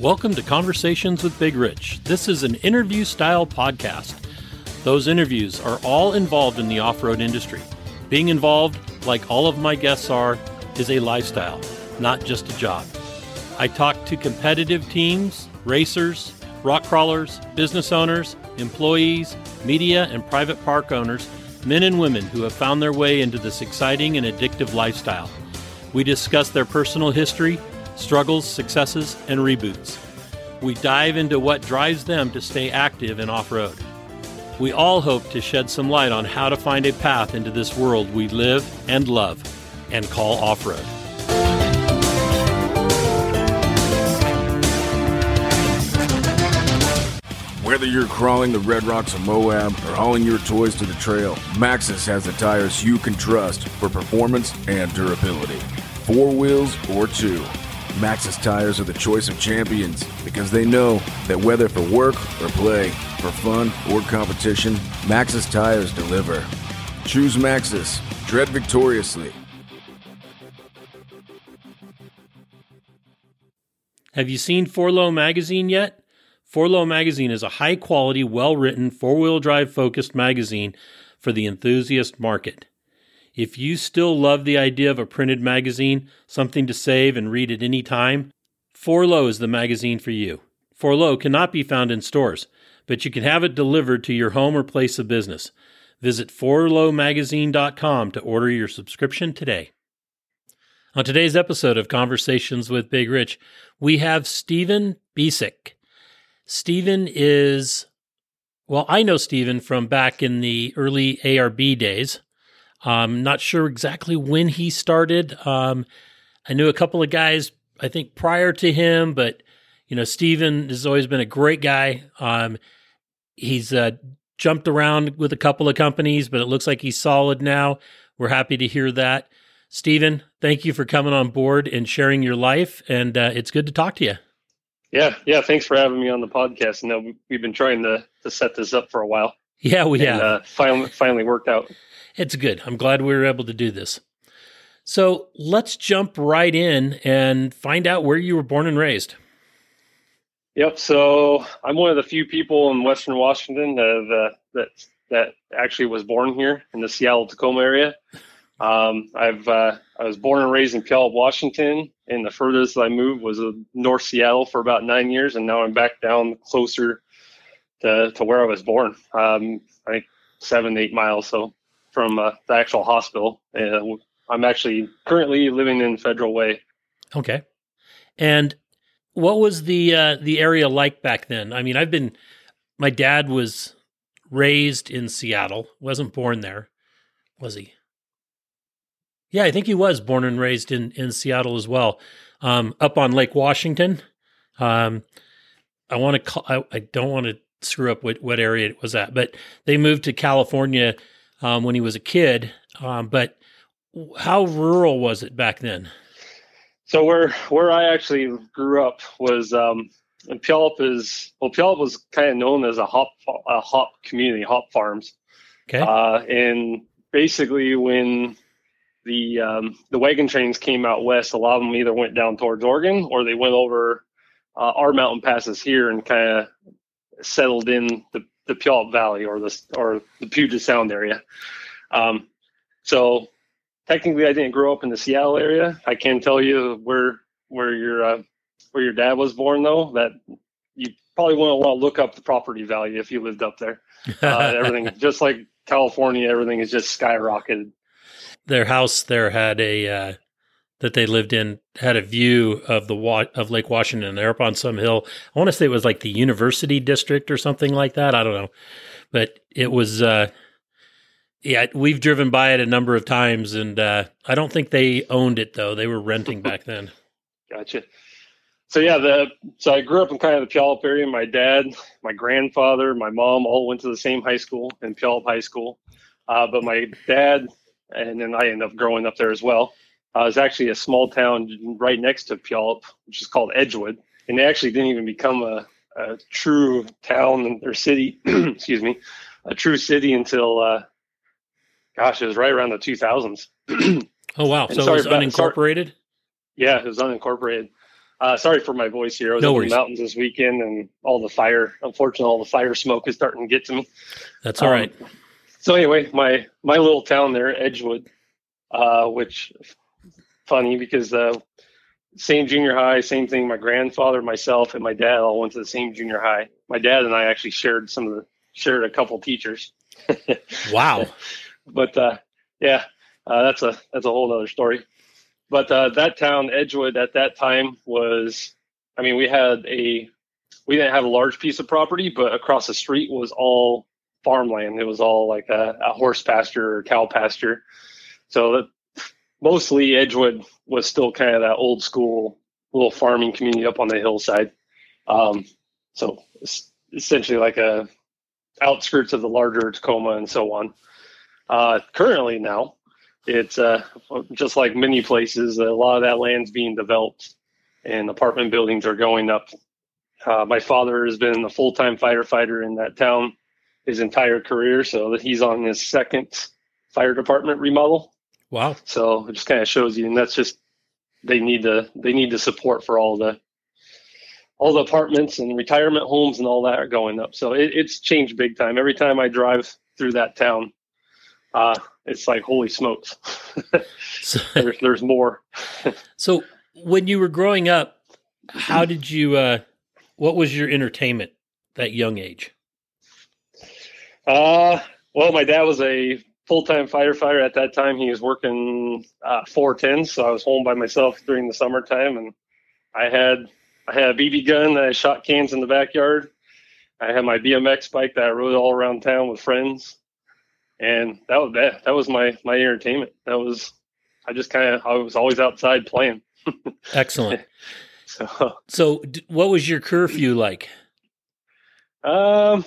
Welcome to Conversations with Big Rich. This is an interview style podcast. Those interviews are all involved in the off road industry. Being involved, like all of my guests are, is a lifestyle, not just a job. I talk to competitive teams, racers, rock crawlers, business owners, employees, media, and private park owners, men and women who have found their way into this exciting and addictive lifestyle. We discuss their personal history, struggles, successes, and reboots. We dive into what drives them to stay active in off road. We all hope to shed some light on how to find a path into this world we live and love and call off road. Whether you're crawling the Red Rocks of Moab or hauling your toys to the trail, Maxxis has the tires you can trust for performance and durability. Four wheels or two. Maxxis tires are the choice of champions because they know that whether for work or play, for fun or competition, Maxxis tires deliver. Choose Maxxis. Tread victoriously. Have you seen 4Low magazine yet? 4Low magazine is a high quality, well written, four wheel drive focused magazine for the enthusiast market. If you still love the idea of a printed magazine, something to save and read at any time, 4Low is the magazine for you. 4Low cannot be found in stores, but you can have it delivered to your home or place of business. Visit 4lowmagazine.com to order your subscription today. On today's episode of Conversations with Big Rich, we have Stephen Bisick. Stephen is, well, I know Stephen from back in the early ARB days. I'm not sure exactly when he started. Um, I knew a couple of guys, I think, prior to him, but you know, Stephen has always been a great guy. Um, he's uh, jumped around with a couple of companies, but it looks like he's solid now. We're happy to hear that. Stephen, thank you for coming on board and sharing your life, and uh, it's good to talk to you. Yeah, yeah. Thanks for having me on the podcast. I know we've been trying to to set this up for a while. Yeah, we and, have. Uh, finally, finally worked out. It's good. I'm glad we were able to do this. So let's jump right in and find out where you were born and raised. Yep. So I'm one of the few people in Western Washington that that that actually was born here in the Seattle Tacoma area. Um, I've uh, I was born and raised in Puyallup, Washington, and the furthest I moved was uh, North Seattle for about nine years, and now I'm back down closer to, to where I was born. Um, I think seven eight miles. So from uh, the actual hospital. Uh, I'm actually currently living in Federal Way. Okay. And what was the uh, the area like back then? I mean, I've been. My dad was raised in Seattle. wasn't born there, was he? Yeah, I think he was born and raised in in Seattle as well, um, up on Lake Washington. Um, I want to. I, I don't want to screw up what what area it was at, but they moved to California um, when he was a kid. Um, but how rural was it back then? So where where I actually grew up was um, and Puyallup is well Puyallup was kind of known as a hop a hop community, hop farms. Okay. Uh, and basically when the um, the wagon trains came out west, a lot of them either went down towards Oregon or they went over uh, our mountain passes here and kind of settled in the the Puyallup Valley or the or the Puget Sound area. Um, so technically, I didn't grow up in the Seattle area. I can tell you where where your uh, where your dad was born, though. That you probably wouldn't want to look up the property value if you lived up there. Uh, everything, just like California, everything is just skyrocketed. Their house there had a uh, that they lived in had a view of the of Lake Washington. They're up on some hill. I want to say it was like the University District or something like that. I don't know, but it was. Uh, yeah, we've driven by it a number of times, and uh, I don't think they owned it though. They were renting back then. Gotcha. So yeah, the so I grew up in kind of the Puyallup area. My dad, my grandfather, my mom all went to the same high school in Puyallup High School, uh, but my dad and then I ended up growing up there as well uh, is actually a small town right next to Puyallup, which is called Edgewood. And they actually didn't even become a, a true town or city, excuse me, a true city until, uh, gosh, it was right around the 2000s. oh, wow. so it was unincorporated? yeah, it was unincorporated. Uh, sorry for my voice here. I was No in the mountains this weekend, and all the fire. Unfortunately, all the fire smoke is starting to get to me. That's all Um, right. So anyway, my my little town there, Edgewood, uh, which funny because uh, same junior high, same thing. My grandfather, myself, and my dad all went to the same junior high. My dad and I actually shared some of the shared a couple teachers. Wow. but uh, yeah, uh, that's a that's a whole other story. But uh, that town, Edgewood, at that time was, I mean, we had a we didn't have a large piece of property, but across the street was all farmland. It was all like a, a horse pasture or cow pasture. So that mostly Edgewood was still kind of that old school little farming community up on the hillside. Um, so essentially like a outskirts of the larger Tacoma and so on. Uh, currently now, it's uh, just like many places, a lot of that land's being developed and apartment buildings are going up. Uh, my father has been a full-time firefighter in that town his entire career, so that he's on his second fire department remodel. Wow. So it just kind of shows you, and that's just they need the they need the support for all the all the apartments and retirement homes and all that are going up. So it, it's changed big time. Every time I drive through that town, uh, it's like holy smokes, So, there's there's more. so when you were growing up, how did you? Uh, what was your entertainment that young age? Uh, well, my dad was a full time firefighter at that time. He was working uh, four tens, so I was home by myself during the summertime, and I had I had a BB gun that I shot cans in the backyard. I had my BMX bike that I rode all around town with friends, and that was that. That was my my entertainment. That was I just kind of I was always outside playing. Excellent. So So, d- what was your curfew like? Um,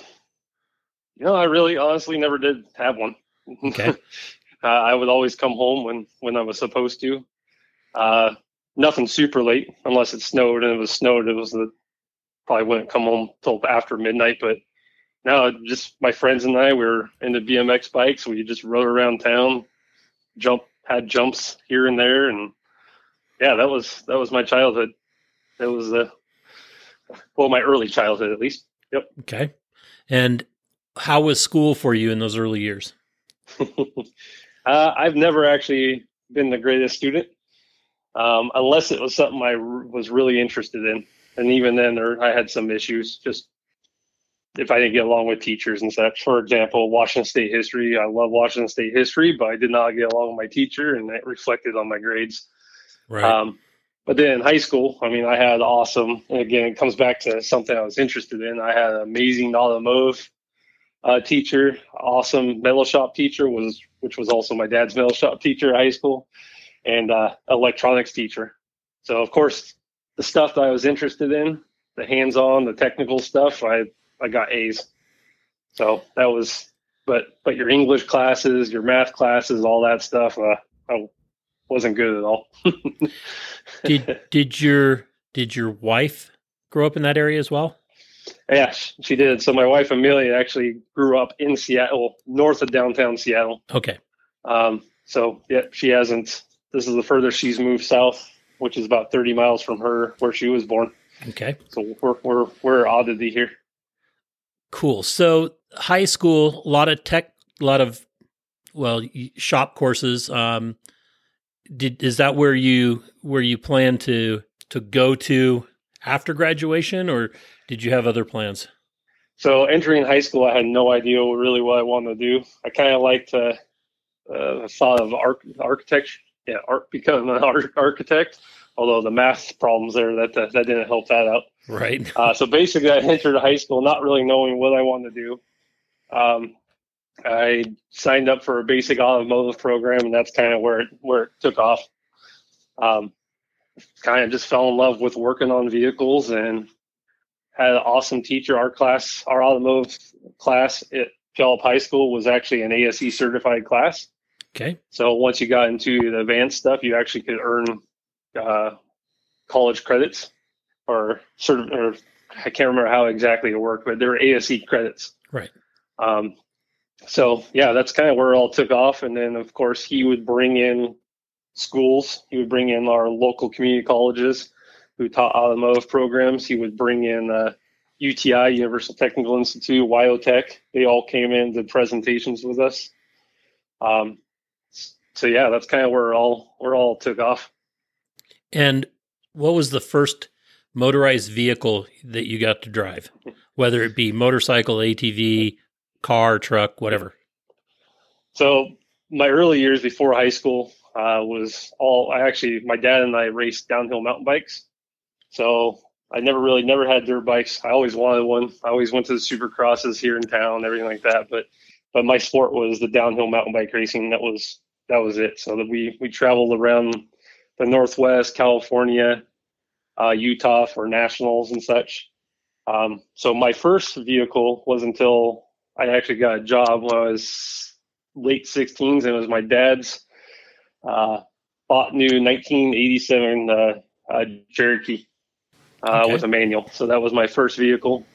you know, I really honestly never did have one. Okay. uh, I would always come home when when I was supposed to. Uh, nothing super late unless it snowed, and it was snowed. It was the probably wouldn't come home till after midnight. But no, just my friends and I we were into BMX bikes. We just rode around town, jump had jumps here and there, and yeah, that was that was my childhood. That was the well, my early childhood at least. Yep. Okay. And how was school for you in those early years? uh, I've never actually been the greatest student, um, unless it was something I r- was really interested in. And even then, there, I had some issues. Just if I didn't get along with teachers and such. For example, Washington State history. I love Washington State history, but I did not get along with my teacher, and that reflected on my grades. Right. Um, but then in high school, I mean, I had awesome. And again, it comes back to something I was interested in. I had an amazing automotive uh, teacher, awesome metal shop teacher was, which was also my dad's metal shop teacher at high school, and uh, electronics teacher. So of course, the stuff that I was interested in, the hands-on, the technical stuff, I I got A's. So that was, but but your English classes, your math classes, all that stuff, uh, I wasn't good at all. did did your did your wife grow up in that area as well? Yeah, she did. So my wife Amelia actually grew up in Seattle, north of downtown Seattle. Okay. Um, so yeah, she hasn't. This is the furthest she's moved south, which is about 30 miles from her where she was born. Okay. So we're we're we're oddity here. Cool. So high school, a lot of tech, a lot of well shop courses. Um, did is that where you where you plan to to go to after graduation, or did you have other plans? So entering high school, I had no idea really what I wanted to do. I kind of liked uh, uh, thought of arch- architecture. Yeah, art, becoming an ar- architect. Although the math problems there, that that, that didn't help that out. Right. Uh, so basically, I entered high school not really knowing what I wanted to do. Um, I signed up for a basic automotive program, and that's kind of where it, where it took off. Um, kind of just fell in love with working on vehicles and had an awesome teacher. Our class, our automotive class at Puyallup High School was actually an ASE certified class. Okay. So once you got into the advanced stuff, you actually could earn uh, college credits or sort of, or I can't remember how exactly it worked, but they were ASE credits. Right. Um, so yeah, that's kind of where it all took off. And then of course he would bring in schools. He would bring in our local community colleges who taught automotive programs. He would bring in uh, UTI, Universal Technical Institute, WyoTech. They all came in did presentations with us. Um, so yeah, that's kind of where all where all took off. And what was the first motorized vehicle that you got to drive, whether it be motorcycle, ATV, car, truck, whatever? So my early years before high school uh, was all. I actually, my dad and I raced downhill mountain bikes. So I never really never had dirt bikes. I always wanted one. I always went to the supercrosses here in town, everything like that. But but my sport was the downhill mountain bike racing. That was that was it. So that we we traveled around the Northwest, California, uh, Utah for nationals and such. Um, so my first vehicle was until I actually got a job when I was late 16s, and it was my dad's uh, bought new 1987 uh, uh, Cherokee uh, okay. with a manual. So that was my first vehicle.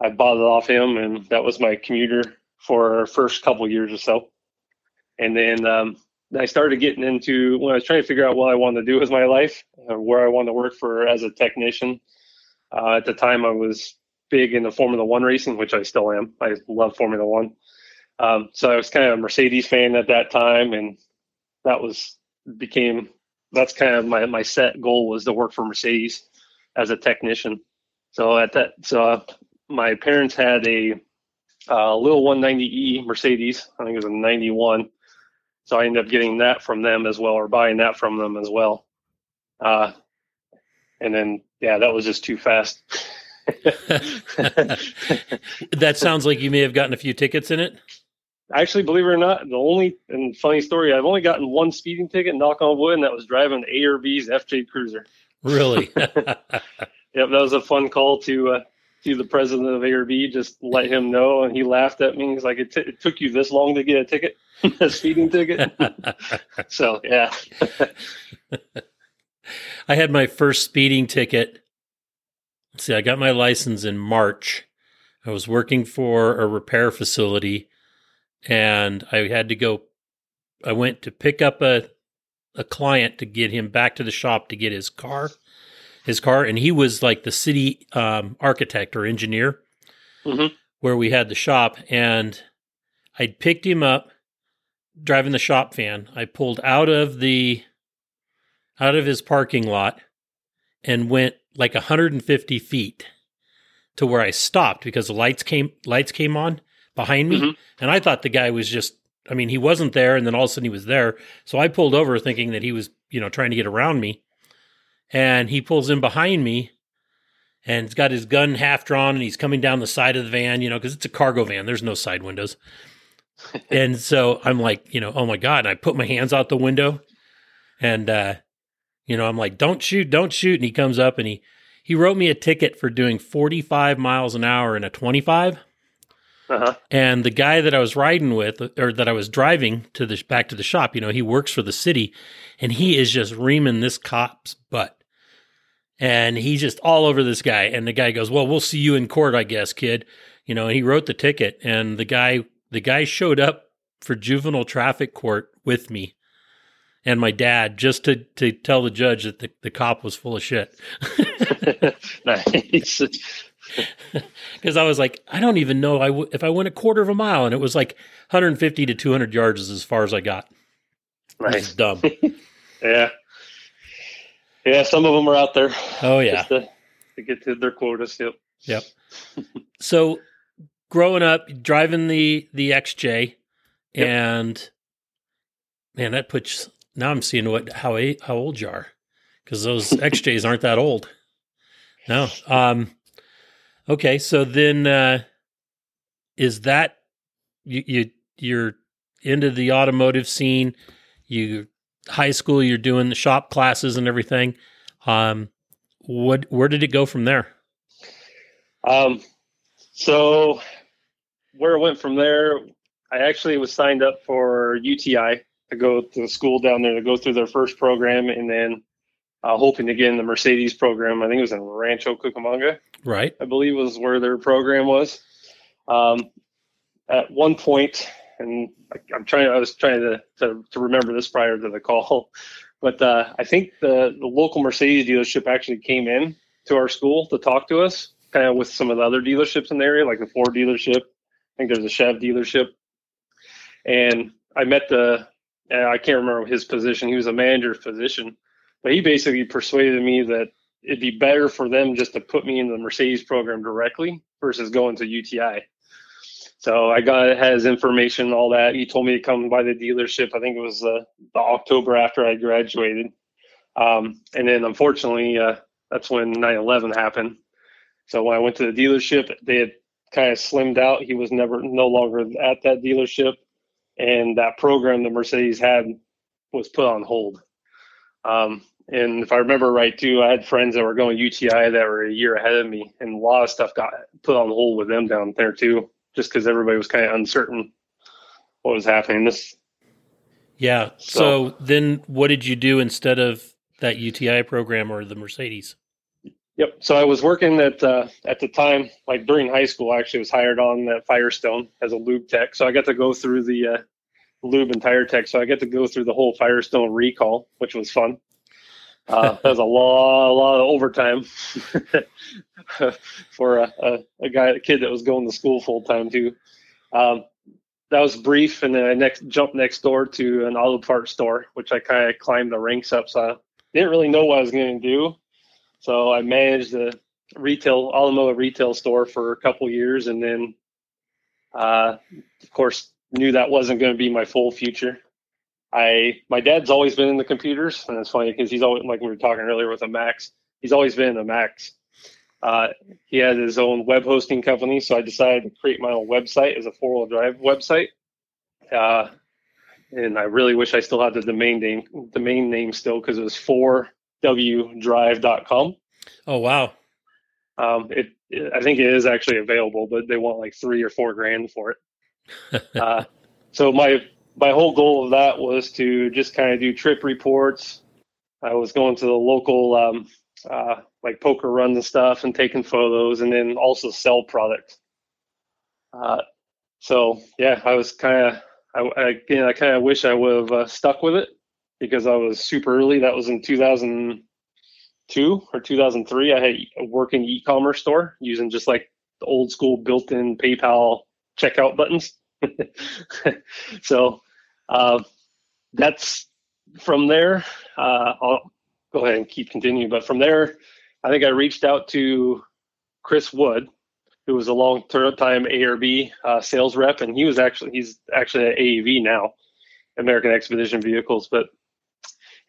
I bought it off him, and that was my commuter for first couple years or so. And then um, I started getting into when I was trying to figure out what I wanted to do with my life, uh, where I wanted to work for as a technician. Uh, at the time, I was big into Formula One racing, which I still am. I love Formula One. Um, so I was kind of a Mercedes fan at that time, and that was became that's kind of my my set goal was to work for Mercedes as a technician. So at that, so uh, my parents had a uh, little 190e Mercedes. I think it was a 91. So I ended up getting that from them as well, or buying that from them as well. Uh, and then, yeah, that was just too fast. that sounds like you may have gotten a few tickets in it. Actually, believe it or not, the only and funny story, I've only gotten one speeding ticket, knock on wood, and that was driving ARB's FJ Cruiser. Really? yep, that was a fun call to uh, to the president of ARB. Just let him know, and he laughed at me. He's like, "It, t- it took you this long to get a ticket, a speeding ticket." so yeah. I had my first speeding ticket. Let's see, I got my license in March. I was working for a repair facility, and I had to go. I went to pick up a a client to get him back to the shop to get his car, his car, and he was like the city um, architect or engineer mm-hmm. where we had the shop, and I picked him up driving the shop van. I pulled out of the out of his parking lot and went like 150 feet to where I stopped because the lights came lights came on behind me, mm-hmm. and I thought the guy was just I mean, he wasn't there, and then all of a sudden he was there. So I pulled over thinking that he was, you know, trying to get around me. And he pulls in behind me and he's got his gun half drawn and he's coming down the side of the van, you know, because it's a cargo van. There's no side windows. and so I'm like, you know, oh my God. And I put my hands out the window and, uh, you know, I'm like, don't shoot, don't shoot. And he comes up and he, he wrote me a ticket for doing 45 miles an hour in a 25. Uh-huh. And the guy that I was riding with, or that I was driving to the back to the shop, you know, he works for the city, and he is just reaming this cop's butt, and he's just all over this guy. And the guy goes, "Well, we'll see you in court, I guess, kid." You know, and he wrote the ticket, and the guy, the guy showed up for juvenile traffic court with me and my dad just to to tell the judge that the, the cop was full of shit. nice because I was like, I don't even know I w- if I went a quarter of a mile, and it was like 150 to 200 yards is as far as I got. Right, dumb. yeah, yeah. Some of them are out there. Oh yeah, to, to, get to their quotas. Yep. Yep. so, growing up, driving the the XJ, yep. and man, that puts. Now I'm seeing what how how old you are, because those XJs aren't that old. No. Um, Okay, so then uh, is that you, you you're into the automotive scene? You high school, you're doing the shop classes and everything. Um, what where did it go from there? Um, so where it went from there, I actually was signed up for UTI to go to the school down there to go through their first program, and then uh, hoping to get in the Mercedes program. I think it was in Rancho Cucamonga. Right. I believe was where their program was. Um, at one point, and I, am trying. I was trying to, to, to remember this prior to the call, but uh, I think the the local Mercedes dealership actually came in to our school to talk to us, kind of with some of the other dealerships in the area, like the Ford dealership. I think there's a Chev dealership, and I met the. I can't remember his position. He was a manager position, but he basically persuaded me that it'd be better for them just to put me in the Mercedes program directly versus going to UTI. So I got his information, all that. He told me to come by the dealership. I think it was uh, the October after I graduated. Um, and then unfortunately, uh, that's when 9/11 happened. So when I went to the dealership, they had kind of slimmed out. He was never no longer at that dealership, and that program the Mercedes had was put on hold. Um, and if I remember right, too, I had friends that were going UTI that were a year ahead of me, and a lot of stuff got put on hold with them down there too, just because everybody was kind of uncertain what was happening. This, yeah. So, so then, what did you do instead of that UTI program or the Mercedes? Yep. So I was working at uh, at the time, like during high school. I actually was hired on at Firestone as a lube tech, so I got to go through the uh, lube and tire tech. So I get to go through the whole Firestone recall, which was fun. Uh, that was a lot, a lot of overtime for a, a, a, guy, a kid that was going to school full time too. Um, that was brief, and then I next jumped next door to an auto parts store, which I kind of climbed the ranks up. So I didn't really know what I was going to do. So I managed the retail automotive retail store for a couple years, and then, uh, of course, knew that wasn't going to be my full future. I my dad's always been in the computers, and it's funny because he's always like we were talking earlier with a Max. He's always been a Max. Uh, he had his own web hosting company, so I decided to create my own website as a four wheel drive website. Uh, and I really wish I still had the domain name domain name still because it was 4wdrive.com. Oh wow! Um, it, it, I think it is actually available, but they want like three or four grand for it. uh, so my my whole goal of that was to just kind of do trip reports. I was going to the local um, uh, like poker runs and stuff and taking photos, and then also sell product. Uh, so yeah, I was kind of I, again I kind of wish I would have uh, stuck with it because I was super early. That was in 2002 or 2003. I had a working e-commerce store using just like the old school built-in PayPal checkout buttons. so uh, that's from there. Uh, I'll go ahead and keep continuing. But from there, I think I reached out to Chris Wood, who was a long time ARB uh, sales rep, and he was actually he's actually at AEV now, American Expedition Vehicles. But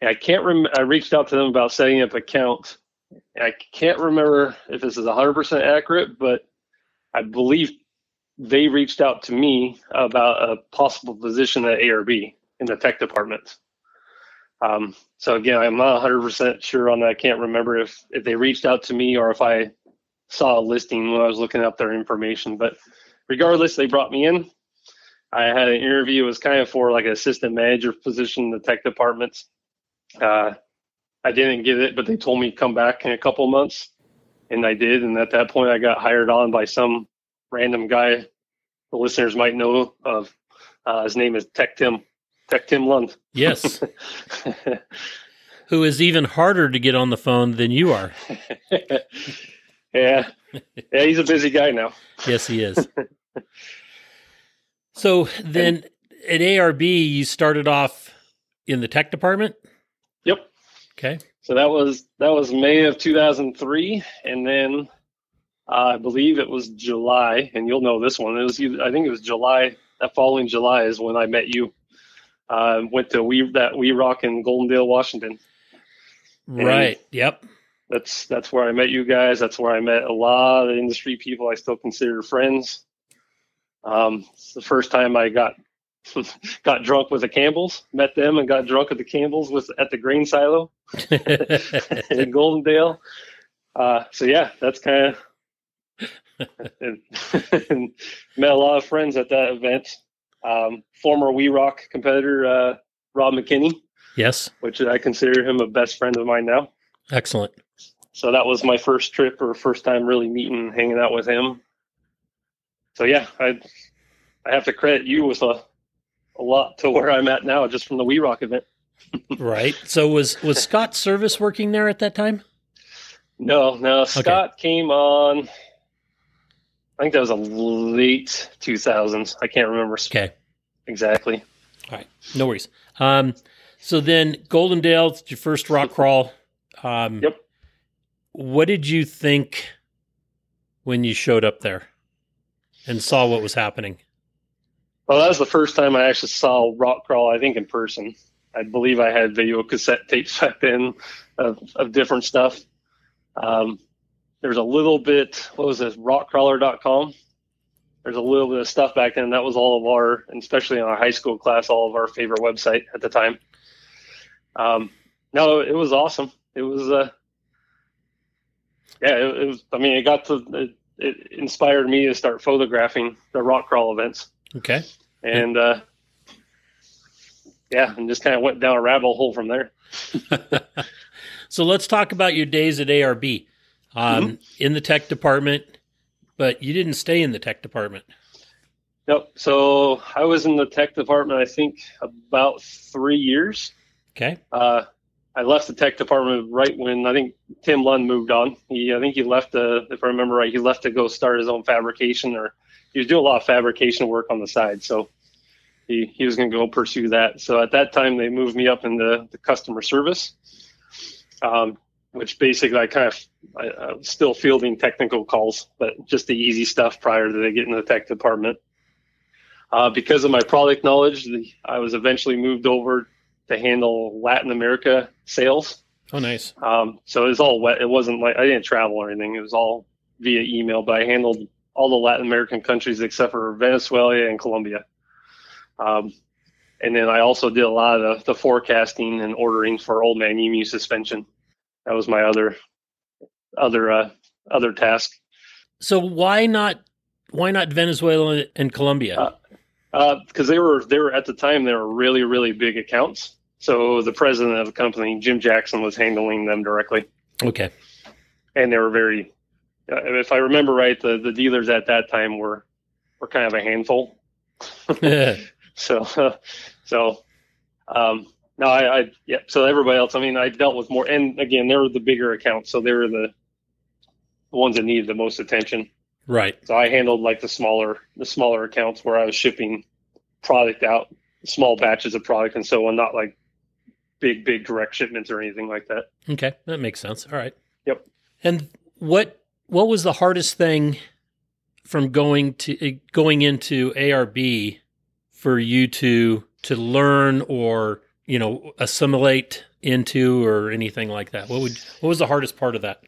I can't rem- I reached out to them about setting up account. I can't remember if this is 100% accurate, but I believe they reached out to me about a possible position at ARB in the tech department. Um, so again, I'm not 100% sure on that. I can't remember if, if they reached out to me or if I saw a listing when I was looking up their information. But regardless, they brought me in. I had an interview. It was kind of for like an assistant manager position in the tech department. Uh, I didn't get it, but they told me come back in a couple months, and I did. And at that point, I got hired on by some random guy the listeners might know of. Uh, his name is Tech Tim, Tech Tim Lund. Yes. Who is even harder to get on the phone than you are. yeah. Yeah, he's a busy guy now. yes, he is. so then at ARB, you started off in the tech department? Yep. Okay. So that was that was May of 2003 and then I believe it was July, and you'll know this one. It was I think it was July. That following July is when I met you. Uh, went to we that We Rock in Goldendale, Washington. Right. And yep. That's that's where I met you guys. That's where I met a lot of industry people I still consider friends. Um, it's the first time I got got drunk with the Campbells. Met them and got drunk at the Campbells with at the grain silo in Goldendale. Uh, so yeah, that's kind of and, and, met a lot of friends at that event. Um, former We Rock competitor uh, Rob McKinney. Yes, which I consider him a best friend of mine now. Excellent. So that was my first trip or first time really meeting, and hanging out with him. So yeah, I I have to credit you with a a lot to where I'm at now just from the We Rock event. right. So was was Scott Service working there at that time? No, no. Scott okay. came on. I think that was a late 2000s. I can't remember. Okay. Exactly. All right. No worries. Um, so then Goldendale, your first rock crawl. Um, yep. What did you think when you showed up there and saw what was happening? Well, that was the first time I actually saw rock crawl. I think in person. I believe I had video cassette tapes back then of, of different stuff. Um, there's a little bit, what was this, rockcrawler.com? There's a little bit of stuff back then. That was all of our, especially in our high school class, all of our favorite website at the time. Um, no, it was awesome. It was, uh, yeah, it, it was, I mean, it got to, it, it inspired me to start photographing the rock crawl events. Okay. And, uh, yeah, and just kind of went down a rabbit hole from there. so let's talk about your days at ARB um, mm-hmm. in the tech department, but you didn't stay in the tech department. Nope. So I was in the tech department, I think, about three years. Okay. Uh, I left the tech department right when I think Tim Lund moved on. He, I think he left, uh, if I remember right, he left to go start his own fabrication, or he was doing a lot of fabrication work on the side. So he, he was going to go pursue that. So at that time, they moved me up into the customer service, um, which basically I kind of I, was still fielding technical calls, but just the easy stuff prior to they get in the tech department. Uh, because of my product knowledge, the, I was eventually moved over to handle Latin America sales. Oh, nice. Um, so it was all wet. It wasn't like I didn't travel or anything. It was all via email, but I handled all the Latin American countries except for Venezuela and Colombia. Um, and then I also did a lot of the, the, forecasting and ordering for Old Man Emu suspension. That was my other other uh, other task. So why not why not Venezuela and Colombia? Because uh, uh, they were they were at the time they were really really big accounts. So the president of the company, Jim Jackson, was handling them directly. Okay. And they were very, uh, if I remember right, the the dealers at that time were were kind of a handful. So, so, um, no, I, I, yeah. So everybody else, I mean, I dealt with more, and again, they were the bigger accounts, so they were the, the ones that needed the most attention. Right. So I handled like the smaller, the smaller accounts where I was shipping product out, small batches of product and so on, not like big, big direct shipments or anything like that. Okay, that makes sense. All right. Yep. And what what was the hardest thing from going to eh, going into ARB for you to to learn or you know assimilate into or anything like that? What would what was the hardest part of that?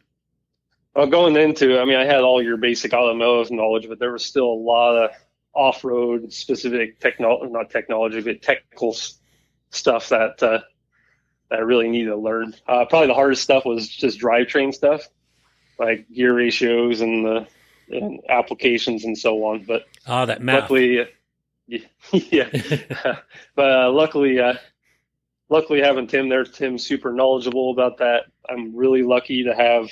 Well, going into, I mean, I had all your basic automotive knowledge, but there was still a lot of off-road specific technology, not technology, but technical stuff that uh, that I really needed to learn. Uh, probably the hardest stuff was just drivetrain stuff, like gear ratios and the and applications and so on. But ah, that math. luckily, yeah, but uh, luckily, uh, luckily having Tim there, Tim's super knowledgeable about that. I'm really lucky to have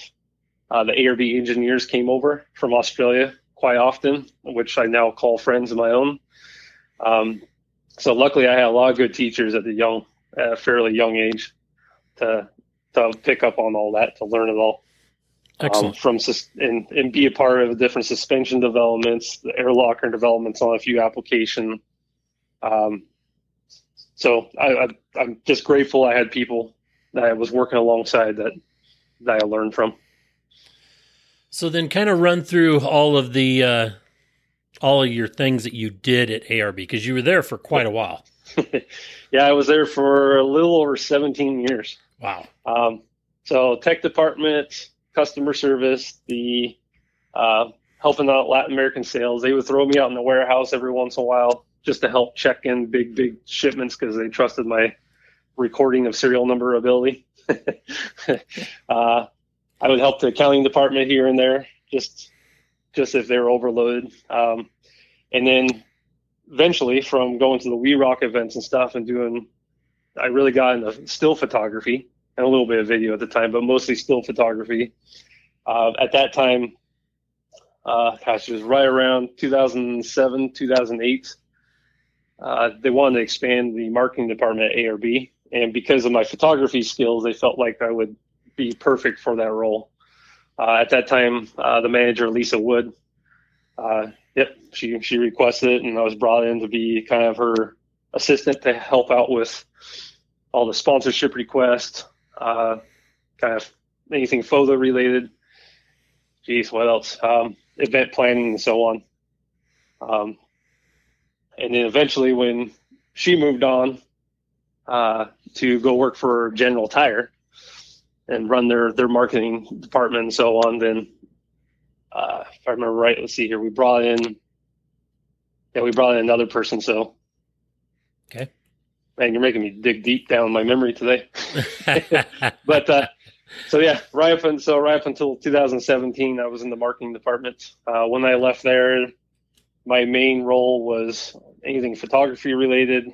uh, the ARB engineers came over from Australia quite often, which I now call friends of my own. Um, so luckily, I had a lot of good teachers at the young, uh, fairly young age, to to pick up on all that, to learn it all. Excellent. Um, from and, and be a part of different suspension developments, the air locker developments on a few application. Um, so I, I, am just grateful I had people that I was working alongside that that I learned from. So then, kind of run through all of the uh, all of your things that you did at ARB because you were there for quite a while. yeah, I was there for a little over 17 years. Wow. Um, so tech department, customer service, the uh, helping out Latin American sales. They would throw me out in the warehouse every once in a while just to help check in big, big shipments because they trusted my recording of serial number ability. uh, I would help the accounting department here and there, just just if they were overloaded. Um, and then eventually, from going to the We Rock events and stuff and doing, I really got into still photography and a little bit of video at the time, but mostly still photography. Uh, at that time, uh, gosh, it was right around 2007, 2008. Uh, they wanted to expand the marketing department at ARB, and because of my photography skills, they felt like I would be perfect for that role. Uh, at that time, uh, the manager Lisa Wood, uh, yep, she she requested it, and I was brought in to be kind of her assistant to help out with all the sponsorship requests, uh, kind of anything photo related. Geez, what else? Um, event planning and so on. Um, and then eventually, when she moved on uh, to go work for General Tire and run their their marketing department and so on, then uh, if I remember right, let's see here, we brought in, yeah, we brought in another person. So, okay, man, you're making me dig deep down my memory today. but uh, so yeah, right up and so right up until 2017, I was in the marketing department. Uh, when I left there, my main role was anything photography related,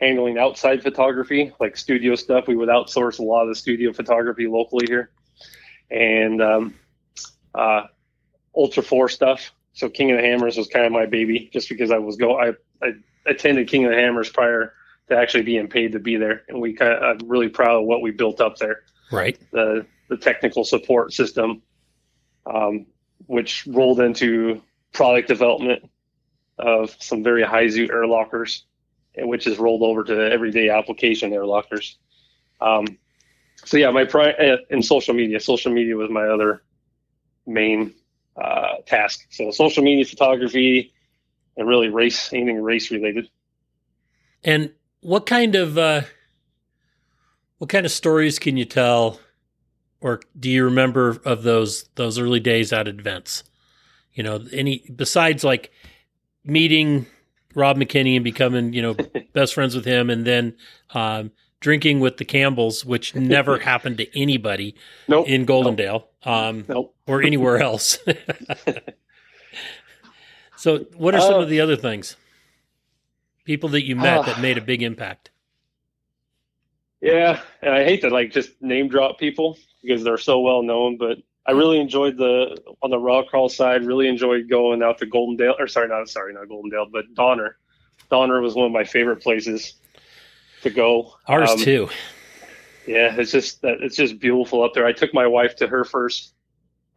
handling outside photography, like studio stuff. We would outsource a lot of the studio photography locally here, and um, uh, Ultra Four stuff. So King of the Hammers was kind of my baby, just because I was go I, I attended King of the Hammers prior to actually being paid to be there, and we kind of I'm really proud of what we built up there. Right. The the technical support system, um, which rolled into product development of some very high zoot air lockers, which is rolled over to everyday application air lockers. Um, so yeah, my pri- in social media, social media was my other main uh, task. So social media photography and really race, anything race related. And what kind of uh, what kind of stories can you tell, or do you remember of those those early days at events? You know, any besides like meeting Rob McKinney and becoming you know best friends with him, and then um, drinking with the Campbells, which never happened to anybody nope. in Goldendale um, nope. or anywhere else. so, what are some Uh, of the other things? People that you met uh, that made a big impact. Yeah, and I hate to like just name drop people because they're so well known, but I really enjoyed the on the rock crawl side. Really enjoyed going out to Goldendale, or sorry, not sorry, not Goldendale, but Donner. Donner was one of my favorite places to go. Ours Um, too. Yeah, it's just that it's just beautiful up there. I took my wife to her first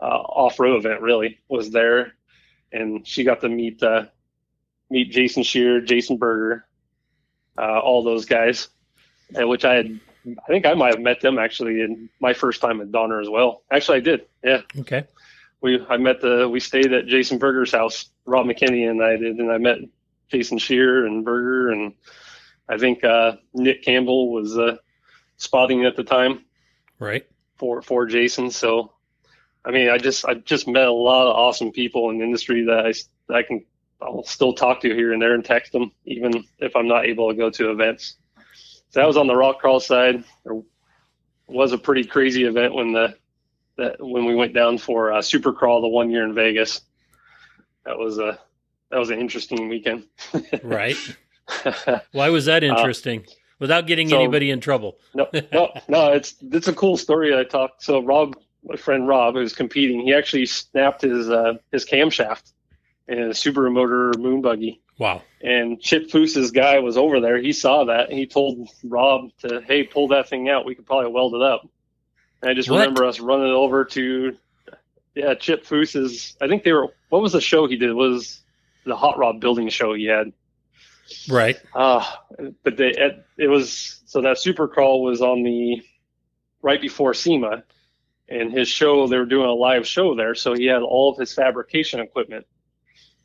uh, off road event. Really was there, and she got to meet uh, meet Jason Shear, Jason Berger, uh, all those guys, which I had. I think I might have met them actually in my first time at Donner as well. Actually, I did. Yeah, Okay. we I met the we stayed at Jason Berger's house. Rob McKinney and I did, and I met Jason Shear and Berger, and I think uh, Nick Campbell was uh, spotting at the time Right. for for Jason. So, I mean, I just I just met a lot of awesome people in the industry that I that I can I'll still talk to here and there and text them, even if I'm not able to go to events. So that was on the rock crawl side. There was a pretty crazy event when the that when we went down for uh, super crawl the one year in Vegas. That was a that was an interesting weekend. Right. Why was that interesting? Without getting Uh, so- anybody in trouble. no, no, no. It's it's a cool story. I talked. So Rob, my friend Rob, who's competing, he actually snapped his uh, his camshaft in a Subaru motor moon buggy. Wow. And Chip Foose's guy was over there. He saw that. And he told Rob to, hey, pull that thing out. We could probably weld it up. And I just What? remember us running over to, yeah, Chip Foose's. I think they were. What was the show he did? It was the hot rod building show he had. Right. Uh, but they, it, it was so that super crawl was on the right before SEMA, and his show they were doing a live show there, so he had all of his fabrication equipment.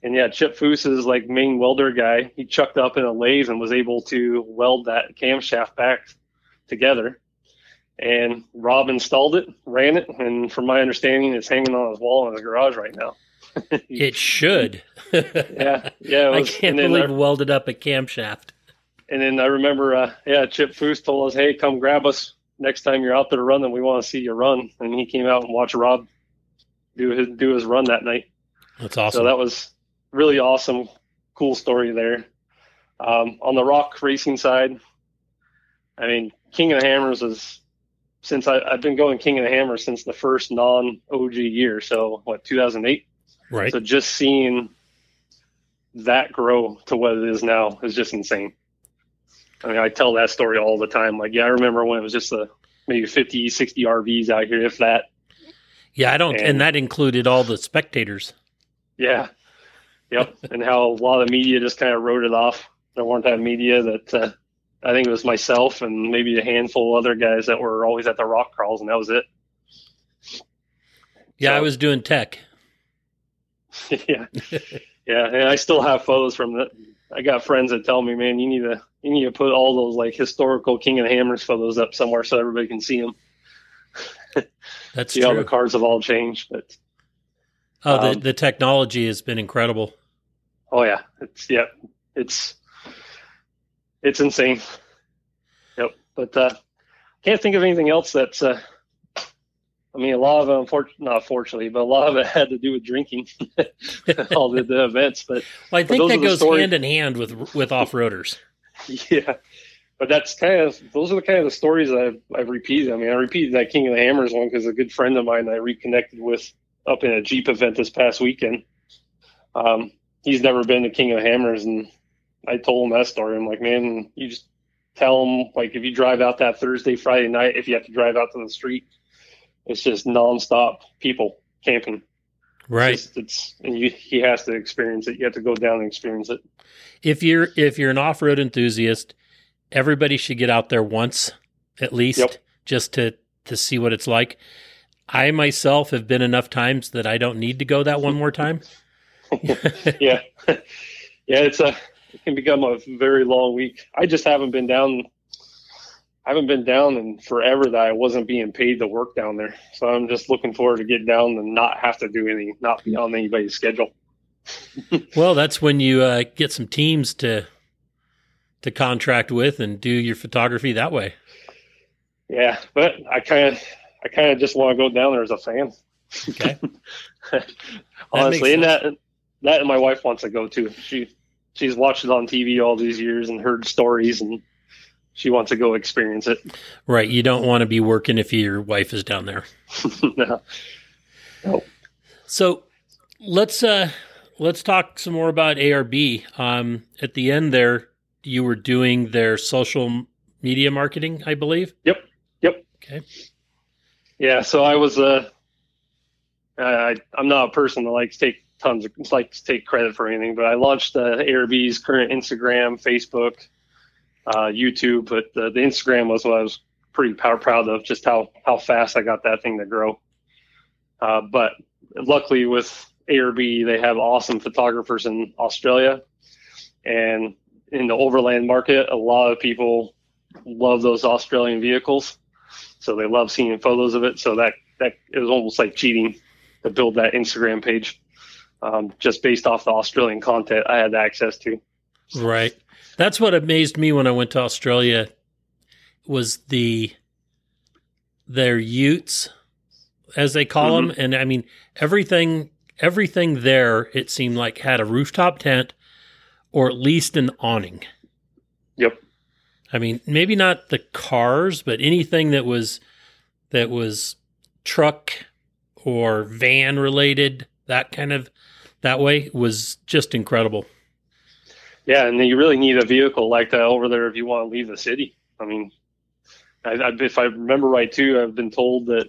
And yeah, Chip Foose is like main welder guy. He chucked up in a lathe and was able to weld that camshaft back together. And Rob installed it, ran it, and from my understanding, it's hanging on his wall in his garage right now. It should. Yeah, yeah. It I was, can't and believe I- welded up a camshaft. And then I remember, uh, yeah, Chip Foose told us, "Hey, come grab us next time you're out there running. We want to see you run." And he came out and watched Rob do his do his run that night. That's awesome. So that was really awesome, cool story there. Um, on the rock racing side, I mean, King of the Hammers is since I, I've been going King of the Hammers since the first non OG year. So what, 2008? right. So just seeing that grow to what it is now is just insane. I mean, I tell that story all the time. Like, yeah, I remember when it was just a maybe 50, 60 RVs out here, if that. Yeah, I don't, and, and that included all the spectators. Yeah. Yep. and how a lot of media just kind of wrote it off. There weren't that media that uh, I think it was myself and maybe a handful of other guys that were always at the rock crawls, and that was it. Yeah, so, I was doing tech. yeah, yeah, and I still have photos from that. I got friends that tell me, man, you need to you need to put all those like historical King of the Hammers photos up somewhere so everybody can see them. That's see true. how the cars have all changed, but oh, the um, the technology has been incredible. Oh yeah, it's yeah, it's it's insane. Yep, but uh, can't think of anything else that's. Uh, I mean, a lot of it, unfortunately, not fortunately, but a lot of it had to do with drinking, all the, the, events. But well, I think that goes hand in hand with with off roaders. yeah, but that's kind of those are the kind of the stories that I've, I've repeated. I mean, I repeated that King of the Hammers one because a good friend of mine I reconnected with up in a Jeep event this past weekend. Um, he's never been to King of the Hammers, and I told him that story. I'm like, man, you just tell him like if you drive out that Thursday, Friday night, if you have to drive out to the street, it's just nonstop people camping. Right. It's, just, it's and you, he has to experience it. You have to go down and experience it. If you're if you're an off road enthusiast, everybody should get out there once at least, yep. just to to see what it's like. I myself have been enough times that I don't need to go that one more time. yeah, yeah, it's a it can become a very long week. I just haven't been down. I haven't been down in forever that I wasn't being paid to work down there. So I'm just looking forward to get down and not have to do any, not be on anybody's schedule. well, that's when you uh, get some teams to to contract with and do your photography that way. Yeah, but I kind of I kind of just want to go down there as a fan. Okay. Honestly, and that that and my wife wants to go too. She she's watched it on TV all these years and heard stories and she wants to go experience it. Right. You don't want to be working if your wife is down there. no. Nope. So let's uh let's talk some more about ARB. Um at the end there you were doing their social media marketing, I believe. Yep. Yep. Okay. Yeah, so I was uh I I'm not a person that likes to take tons of like to take credit for anything, but I launched uh, ARB's current Instagram, Facebook, uh, YouTube, but the, the Instagram was what I was pretty power, proud of just how how fast I got that thing to grow. Uh, but luckily with ARB, they have awesome photographers in Australia, and in the overland market, a lot of people love those Australian vehicles, so they love seeing photos of it. So that that it was almost like cheating to build that Instagram page um, just based off the Australian content I had access to. Right. That's what amazed me when I went to Australia was the their utes as they call mm-hmm. them and I mean everything everything there it seemed like had a rooftop tent or at least an awning. Yep. I mean, maybe not the cars, but anything that was that was truck or van related, that kind of that way was just incredible. Yeah, and you really need a vehicle like that over there if you want to leave the city. I mean, I, I, if I remember right too, I've been told that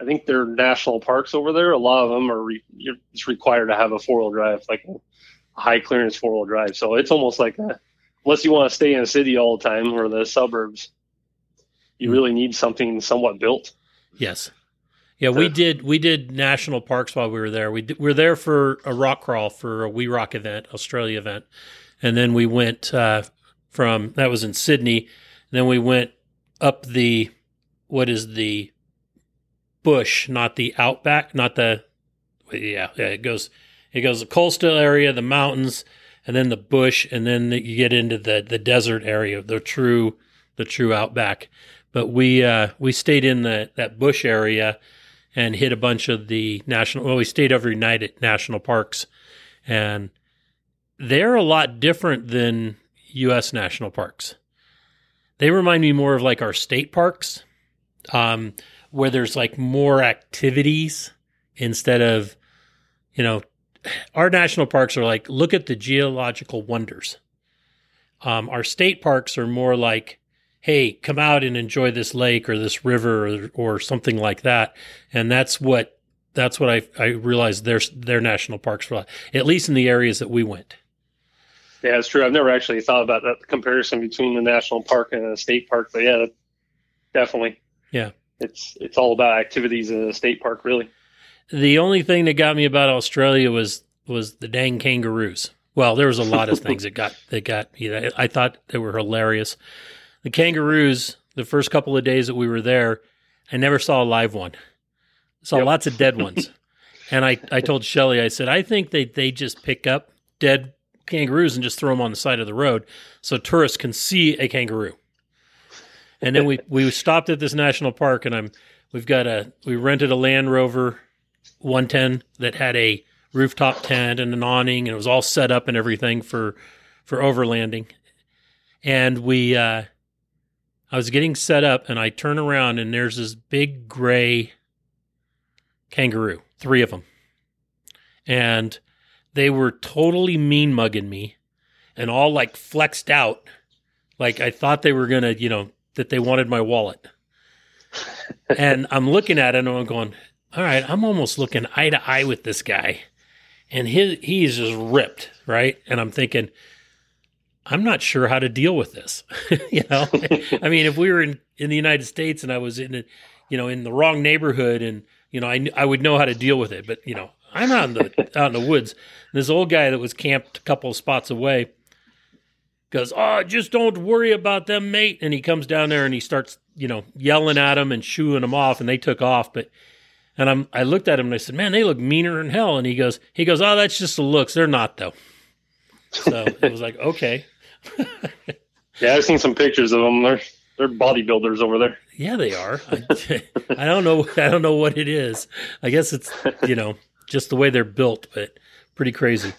I think there are national parks over there. A lot of them are re, it's required to have a four wheel drive, like a high clearance four wheel drive. So it's almost like a, unless you want to stay in a city all the time or the suburbs, you mm. really need something somewhat built. Yes. Yeah, we did we did national parks while we were there. We, did, we were there for a rock crawl for a We Rock event, Australia event, and then we went uh, from that was in Sydney. then we went up the what is the bush, not the outback, not the yeah, yeah. It goes it goes the coastal area, the mountains, and then the bush, and then you get into the the desert area, the true the true outback. But we uh, we stayed in the that bush area and hit a bunch of the national. Well, we stayed overnight at national parks, and they're a lot different than U.S. national parks. They remind me more of like our state parks, um, where there's like more activities instead of, you know, our national parks are like look at the geological wonders. Um, our state parks are more like, hey, come out and enjoy this lake or this river or, or something like that, and that's what that's what I I realized their their national parks were at least in the areas that we went. Yeah, it's true. I've never actually thought about that comparison between the national park and a state park, but yeah, definitely. Yeah, it's it's all about activities in a state park, really. The only thing that got me about Australia was was the dang kangaroos. Well, there was a lot of things that got that got me. You know, I thought they were hilarious. The kangaroos. The first couple of days that we were there, I never saw a live one. Saw yep. lots of dead ones. and I, I told Shelly, I said, I think they, they just pick up dead kangaroos and just throw them on the side of the road so tourists can see a kangaroo. And then we, we stopped at this national park and I'm we've got a we rented a Land Rover 110 that had a rooftop tent and an awning and it was all set up and everything for for overlanding. And we uh I was getting set up and I turn around and there's this big gray kangaroo, three of them. And they were totally mean mugging me and all like flexed out. Like I thought they were going to, you know, that they wanted my wallet. and I'm looking at it and I'm going, all right, I'm almost looking eye to eye with this guy. And his, he's just ripped, right? And I'm thinking, I'm not sure how to deal with this. you know, I mean, if we were in, in the United States and I was in, a, you know, in the wrong neighborhood and, you know, I, I would know how to deal with it. But, you know, I'm out in the out in the woods. This old guy that was camped a couple of spots away goes, "Oh, just don't worry about them, mate." And he comes down there and he starts, you know, yelling at them and shooing them off, and they took off. But and I'm I looked at him and I said, "Man, they look meaner than hell." And he goes, he goes, "Oh, that's just the looks. They're not though." So it was like, okay. yeah, I've seen some pictures of them. They're they're bodybuilders over there. Yeah, they are. I, I don't know. I don't know what it is. I guess it's you know just the way they're built, but pretty crazy.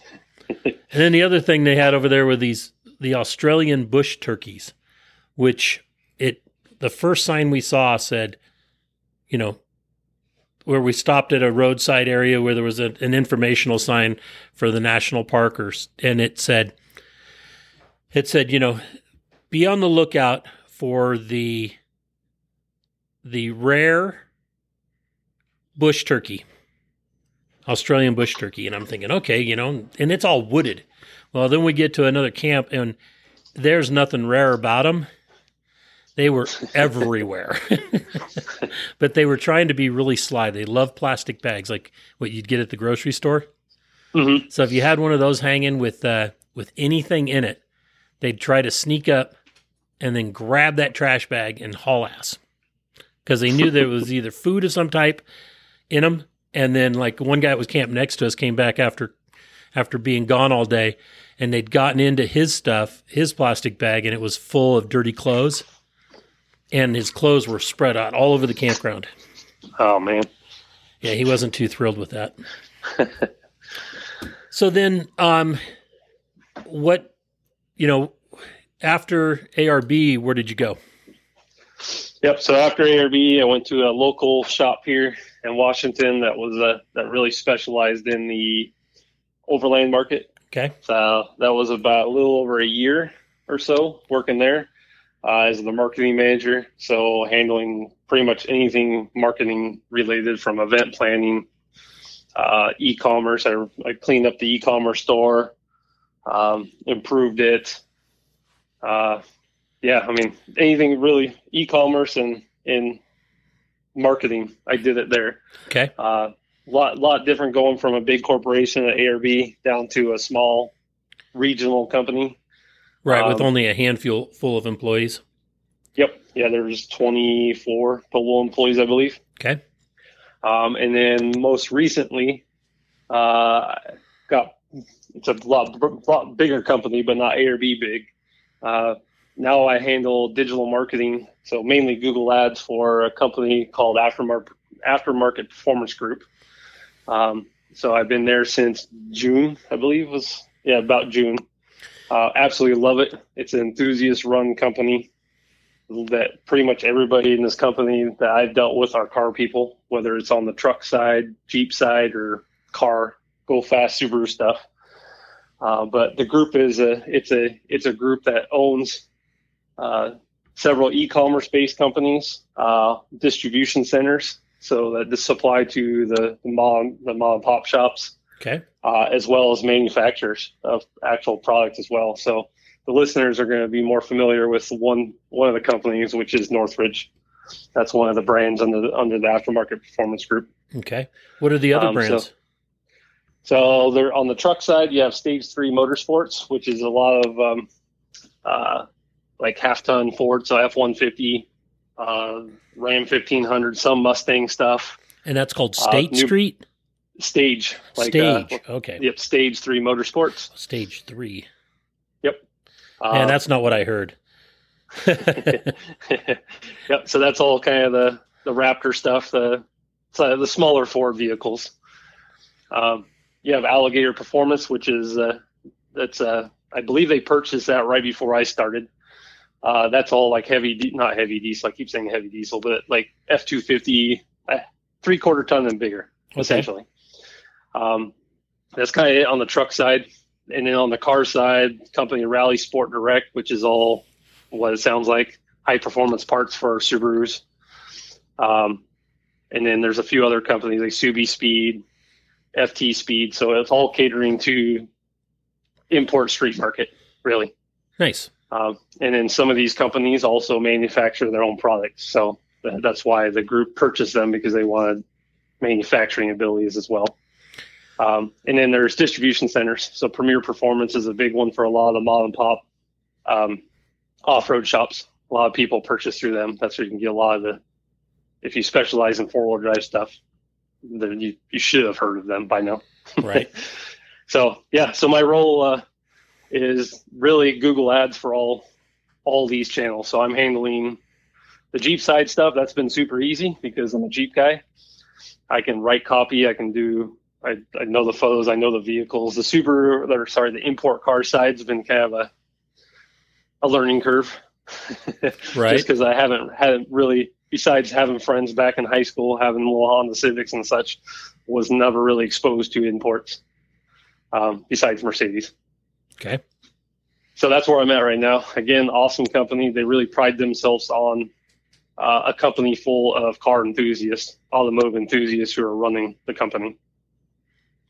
and then the other thing they had over there were these the Australian bush turkeys, which it the first sign we saw said, you know, where we stopped at a roadside area where there was a, an informational sign for the national parkers, and it said, it said, you know, be on the lookout for the the rare bush turkey Australian bush turkey. And I'm thinking, okay, you know, and it's all wooded. Well, then we get to another camp and there's nothing rare about them. They were everywhere. but they were trying to be really sly. They love plastic bags, like what you'd get at the grocery store. Mm-hmm. So if you had one of those hanging with uh, with anything in it, they'd try to sneak up and then grab that trash bag and haul ass because they knew there was either food of some type in them and then like one guy that was camped next to us came back after after being gone all day and they'd gotten into his stuff, his plastic bag, and it was full of dirty clothes. And his clothes were spread out all over the campground. Oh man. Yeah, he wasn't too thrilled with that. so then um what you know, after ARB, where did you go? Yep. So after ARB, I went to a local shop here in Washington that was uh, that really specialized in the overland market. Okay. So that was about a little over a year or so working there uh, as the marketing manager. So handling pretty much anything marketing related from event planning, uh, e-commerce. I, I, cleaned up the e-commerce store, um, improved it. Uh, yeah, I mean anything really e-commerce and in marketing. I did it there. Okay. Uh, lot lot different going from a big corporation at ARB down to a small regional company. Right, um, with only a handful full of employees. Yep. Yeah, there's 24 total employees, I believe. Okay. Um, and then most recently, uh, got it's a lot lot bigger company, but not ARB big. Uh, now I handle digital marketing, so mainly Google Ads for a company called Aftermarket Aftermarket Performance Group. Um, so I've been there since June, I believe was yeah about June. Uh, absolutely love it. It's an enthusiast run company that pretty much everybody in this company that I've dealt with are car people, whether it's on the truck side, Jeep side, or car go fast Subaru stuff. Uh, but the group is a it's a it's a group that owns uh, several e-commerce based companies, uh, distribution centers, so that the supply to the, the mom the mom and pop shops, Okay. uh, as well as manufacturers of actual product as well. So the listeners are going to be more familiar with one one of the companies, which is Northridge. That's one of the brands under the, under the aftermarket performance group. Okay. What are the other Um, brands? So they're on the truck side. You have Stage Three Motorsports, which is a lot of um, uh, like half ton Ford, so F one fifty, uh, Ram fifteen hundred, some Mustang stuff. and that's called uh, State new- Street? Stage, like uh, Stage. okay. yep, Stage Three Motorsports. Stage three. Uh, Man, that's not what I heard. yep. So that's all kind of the the Raptor stuff, the the smaller four vehicles. Um, you have Alligator Performance, which is uh, that's uh, I believe they purchased that right before I started. Uh, that's all like heavy, di- not heavy diesel. I keep saying heavy diesel, but like F two fifty, uh, three quarter ton and bigger, Okay. essentially. Um, that's kind of it on the truck side, and then on the car side, company Rally Sport Direct, which is all what it sounds like high performance parts for Subarus. Um, and then there's a few other companies like Subi Speed, FT Speed. So it's all catering to import street market, really. Nice. Um, and then some of these companies also manufacture their own products. So tha- that's why the group purchased them because they wanted manufacturing abilities as well. Um, and then there's distribution centers. So Premier Performance is a big one for a lot of the mom and pop um, off-road shops. A lot of people purchase through them. That's where you can get a lot of the. If you specialize in four-wheel drive stuff, then you you should have heard of them by now. Right. So yeah, so my role uh, is really Google Ads for all all these channels. So I'm handling the Jeep side stuff. That's been super easy because I'm a Jeep guy. I can write copy. I can do. I, I know the photos. I know the vehicles. The Subaru, or sorry, the import car side's been kind of a a learning curve. Right. Just because I haven't hadn't really, besides having friends back in high school, having little Honda Civics and such, was never really exposed to imports. Um, besides Mercedes. Okay. So that's where I'm at right now. Again, awesome company. They really pride themselves on uh, a company full of car enthusiasts, automotive enthusiasts who are running the company.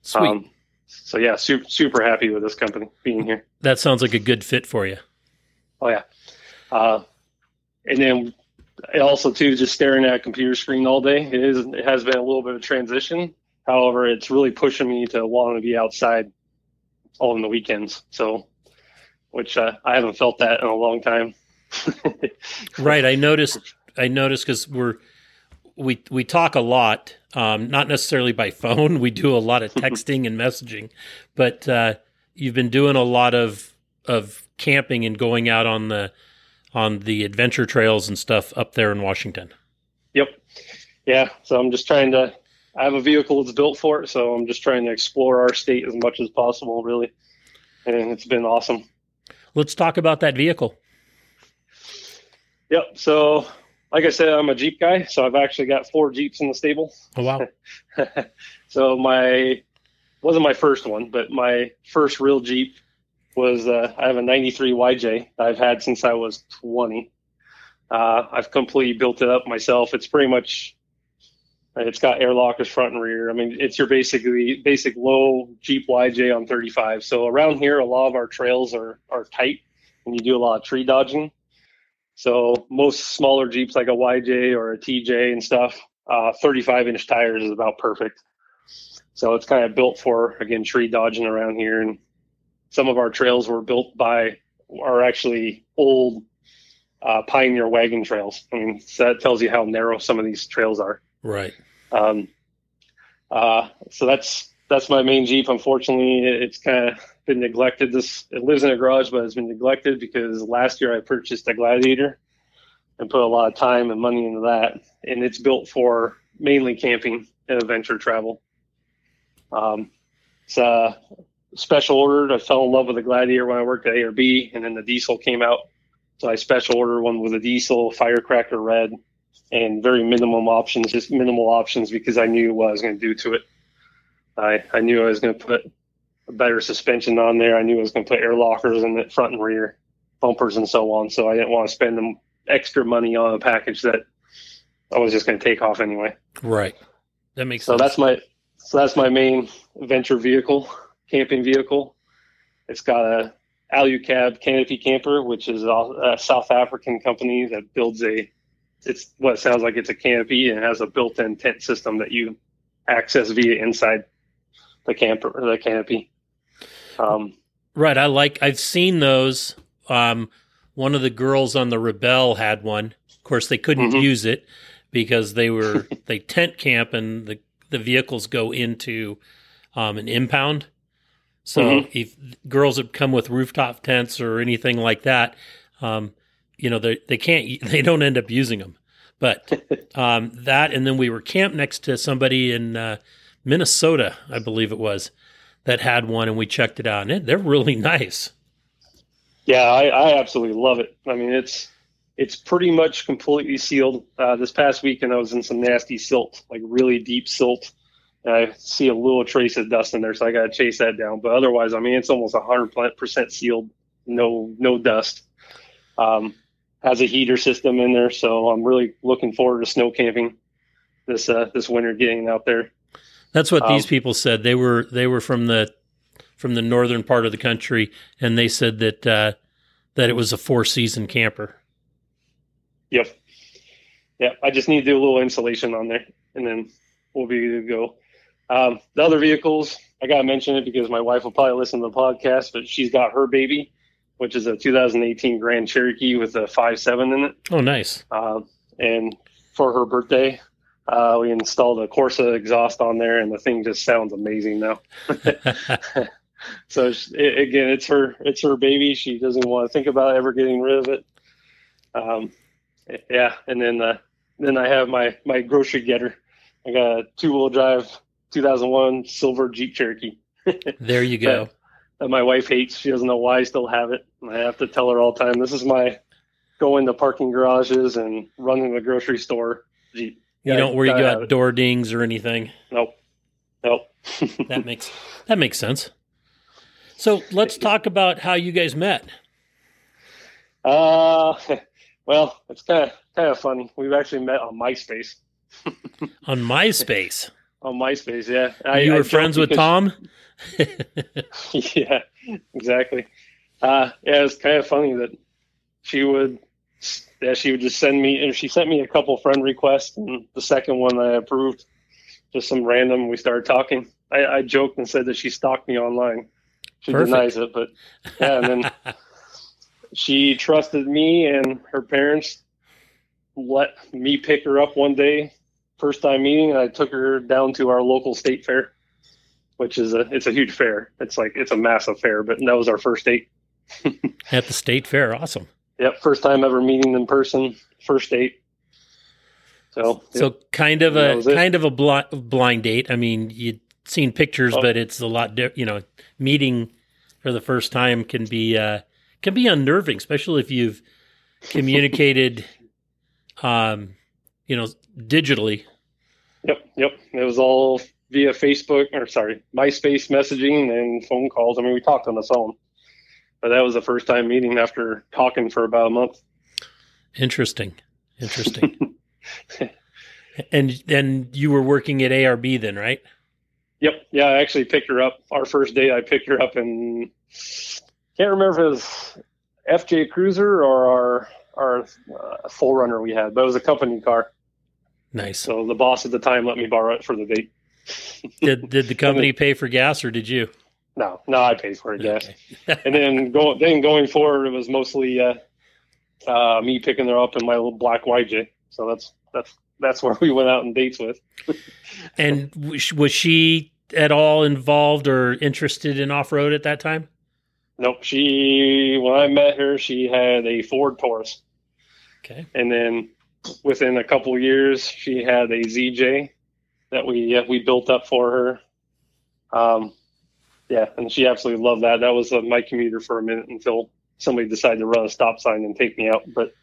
Sweet. Um, so yeah, super super happy with this company being here. that sounds like a good fit for you. Oh yeah, uh, and then also too just staring at a computer screen all day. It is it has been a little bit of transition. However, it's really pushing me to want to be outside all in the weekends. So, which uh, I haven't felt that in a long time. Right. I noticed. I noticed because we're we we talk a lot, um, not necessarily by phone. We do a lot of texting and messaging, but uh, you've been doing a lot of of camping and going out on the on the adventure trails and stuff up there in Washington. Yep. Yeah. So I'm just trying to. I have a vehicle that's built for it, so I'm just trying to explore our state as much as possible, really. And it's been awesome. Let's talk about that vehicle. Yep. So, like I said, I'm a Jeep guy, so I've actually got four Jeeps in the stable. Oh wow! so my wasn't my first one, but my first real Jeep was uh, I have a '93 YJ that I've had since I was 20. Uh, I've completely built it up myself. It's pretty much it's got air lockers front and rear. I mean, it's your basically basic low Jeep YJ on 35. So around here, a lot of our trails are are tight, and you do a lot of tree dodging. So most smaller Jeeps like a YJ or a TJ and stuff, uh, 35 inch tires is about perfect. So it's kind of built for again tree dodging around here, and some of our trails were built by are actually old uh, pioneer wagon trails. I mean, so that tells you how narrow some of these trails are. Right. Um, uh, so that's that's my main Jeep. Unfortunately, it's kind of been neglected. This it lives in a garage, but it's been neglected because last year I purchased a Gladiator and put a lot of time and money into that, and it's built for mainly camping and adventure travel. Um, it's uh, special ordered. I fell in love with the Gladiator when I worked at ARB, and then the diesel came out, so I special ordered one with a diesel firecracker red and very minimum options, just minimal options because I knew what I was going to do to it. I I knew I was going to put a better suspension on there. I knew I was going to put air lockers in the front and rear, bumpers and so on. So I didn't want to spend the extra money on a package that I was just going to take off anyway. Right. That makes so sense. that's my so that's my main venture vehicle, camping vehicle. It's got a Alucab canopy camper, which is a South African company that builds a. It's what sounds like. It's a canopy and has a built-in tent system that you access via inside the camper or the canopy. Um, right. I like. I've seen those. Um, one of the girls on the Rebelle had one. Of course, they couldn't Mhm. use it because they were they tent camp and the the vehicles go into um, an impound. So Mhm. if girls have come with rooftop tents or anything like that, um, you know they they can't they don't end up using them. But um, that and then we were camped next to somebody in uh, Minnesota, I believe it was, that had one, and we checked it out, and it, they're really nice. Yeah, I, I absolutely love it. I mean, it's it's pretty much completely sealed. Uh, this past weekend, I was in some nasty silt, like really deep silt. And I see a little trace of dust in there, so I got to chase that down. But otherwise, I mean, it's almost hundred percent sealed, no no dust. Um, has a heater system in there, so I'm really looking forward to snow camping this uh, this winter, getting out there. That's what these Um, people said. They were they were from the from the northern part of the country, and they said that uh, that it was a four season camper. Yep. Yep. I just need to do a little insulation on there and then we'll be good to go. Um, the other vehicles, I got to mention it because my wife will probably listen to the podcast, but she's got her baby, which is a 2018 Grand Cherokee with a 5.7 in it. Oh, nice. Uh, and for her birthday, uh, we installed a Corsa exhaust on there and the thing just sounds amazing now. So it, again, it's her, it's her baby. She doesn't want to think about ever getting rid of it. Um, yeah, and then uh, then I have my my grocery getter. I got a two wheel drive 2001 silver Jeep Cherokee there you go. that my wife hates. She doesn't know why I still have it. I have to tell her all the time. This is my going to parking garages and running the grocery store Jeep. You Yeah, don't where you gotta have got it. door dings or anything. Nope, nope. That makes that makes sense. So let's talk about how you guys met. Uh, well, it's kind of kind of funny. We've actually met on MySpace. On MySpace, On MySpace, yeah. I, you were joke friends with because- Tom. yeah, exactly. Uh, yeah, it's kind of funny that she would, yeah, she would just send me, and she sent me a couple friend requests, and the second one I approved, just some random. We started talking. I, I joked and said that she stalked me online. She Perfect. denies it, but yeah, and then she trusted me and her parents let me pick her up one day first time meeting and i took her down to our local state fair which is a it's a huge fair it's like it's a massive fair but that was our first date At the state fair, awesome. Yep first time ever meeting in person first date so So kind of That a it. kind of a bli- blind date. I mean, you'd seen pictures, Oh. but it's a lot. Di- you know, meeting for the first time can be uh, can be unnerving, especially if you've communicated, um, you know, digitally. yep yep it was all via facebook or sorry myspace messaging and phone calls i mean we talked on the phone but that was the first time meeting after talking for about a month Interesting, interesting. and and you were working at ARB then, right? Yep. Yeah, I actually picked her up. Our first day. I picked her up in can't remember if it was FJ Cruiser or our our uh, 4Runner we had, but it was a company car. Nice. So the boss at the time let me borrow it for the date. Did did the company pay for gas or did you? No, no, I paid for it. Yes. Okay. and then go then going forward, it was mostly uh, uh, me picking her up in my little black YJ. So that's that's that's where we went out on dates with. And was was she at all involved or interested in off road at that time? Nope. She when I met her, she had a Ford Taurus. Okay. and then within a couple years she had a ZJ that we uh, we built up for her. Um, yeah, and she absolutely loved that. That was uh, my commuter for a minute until somebody decided to run a stop sign and take me out. But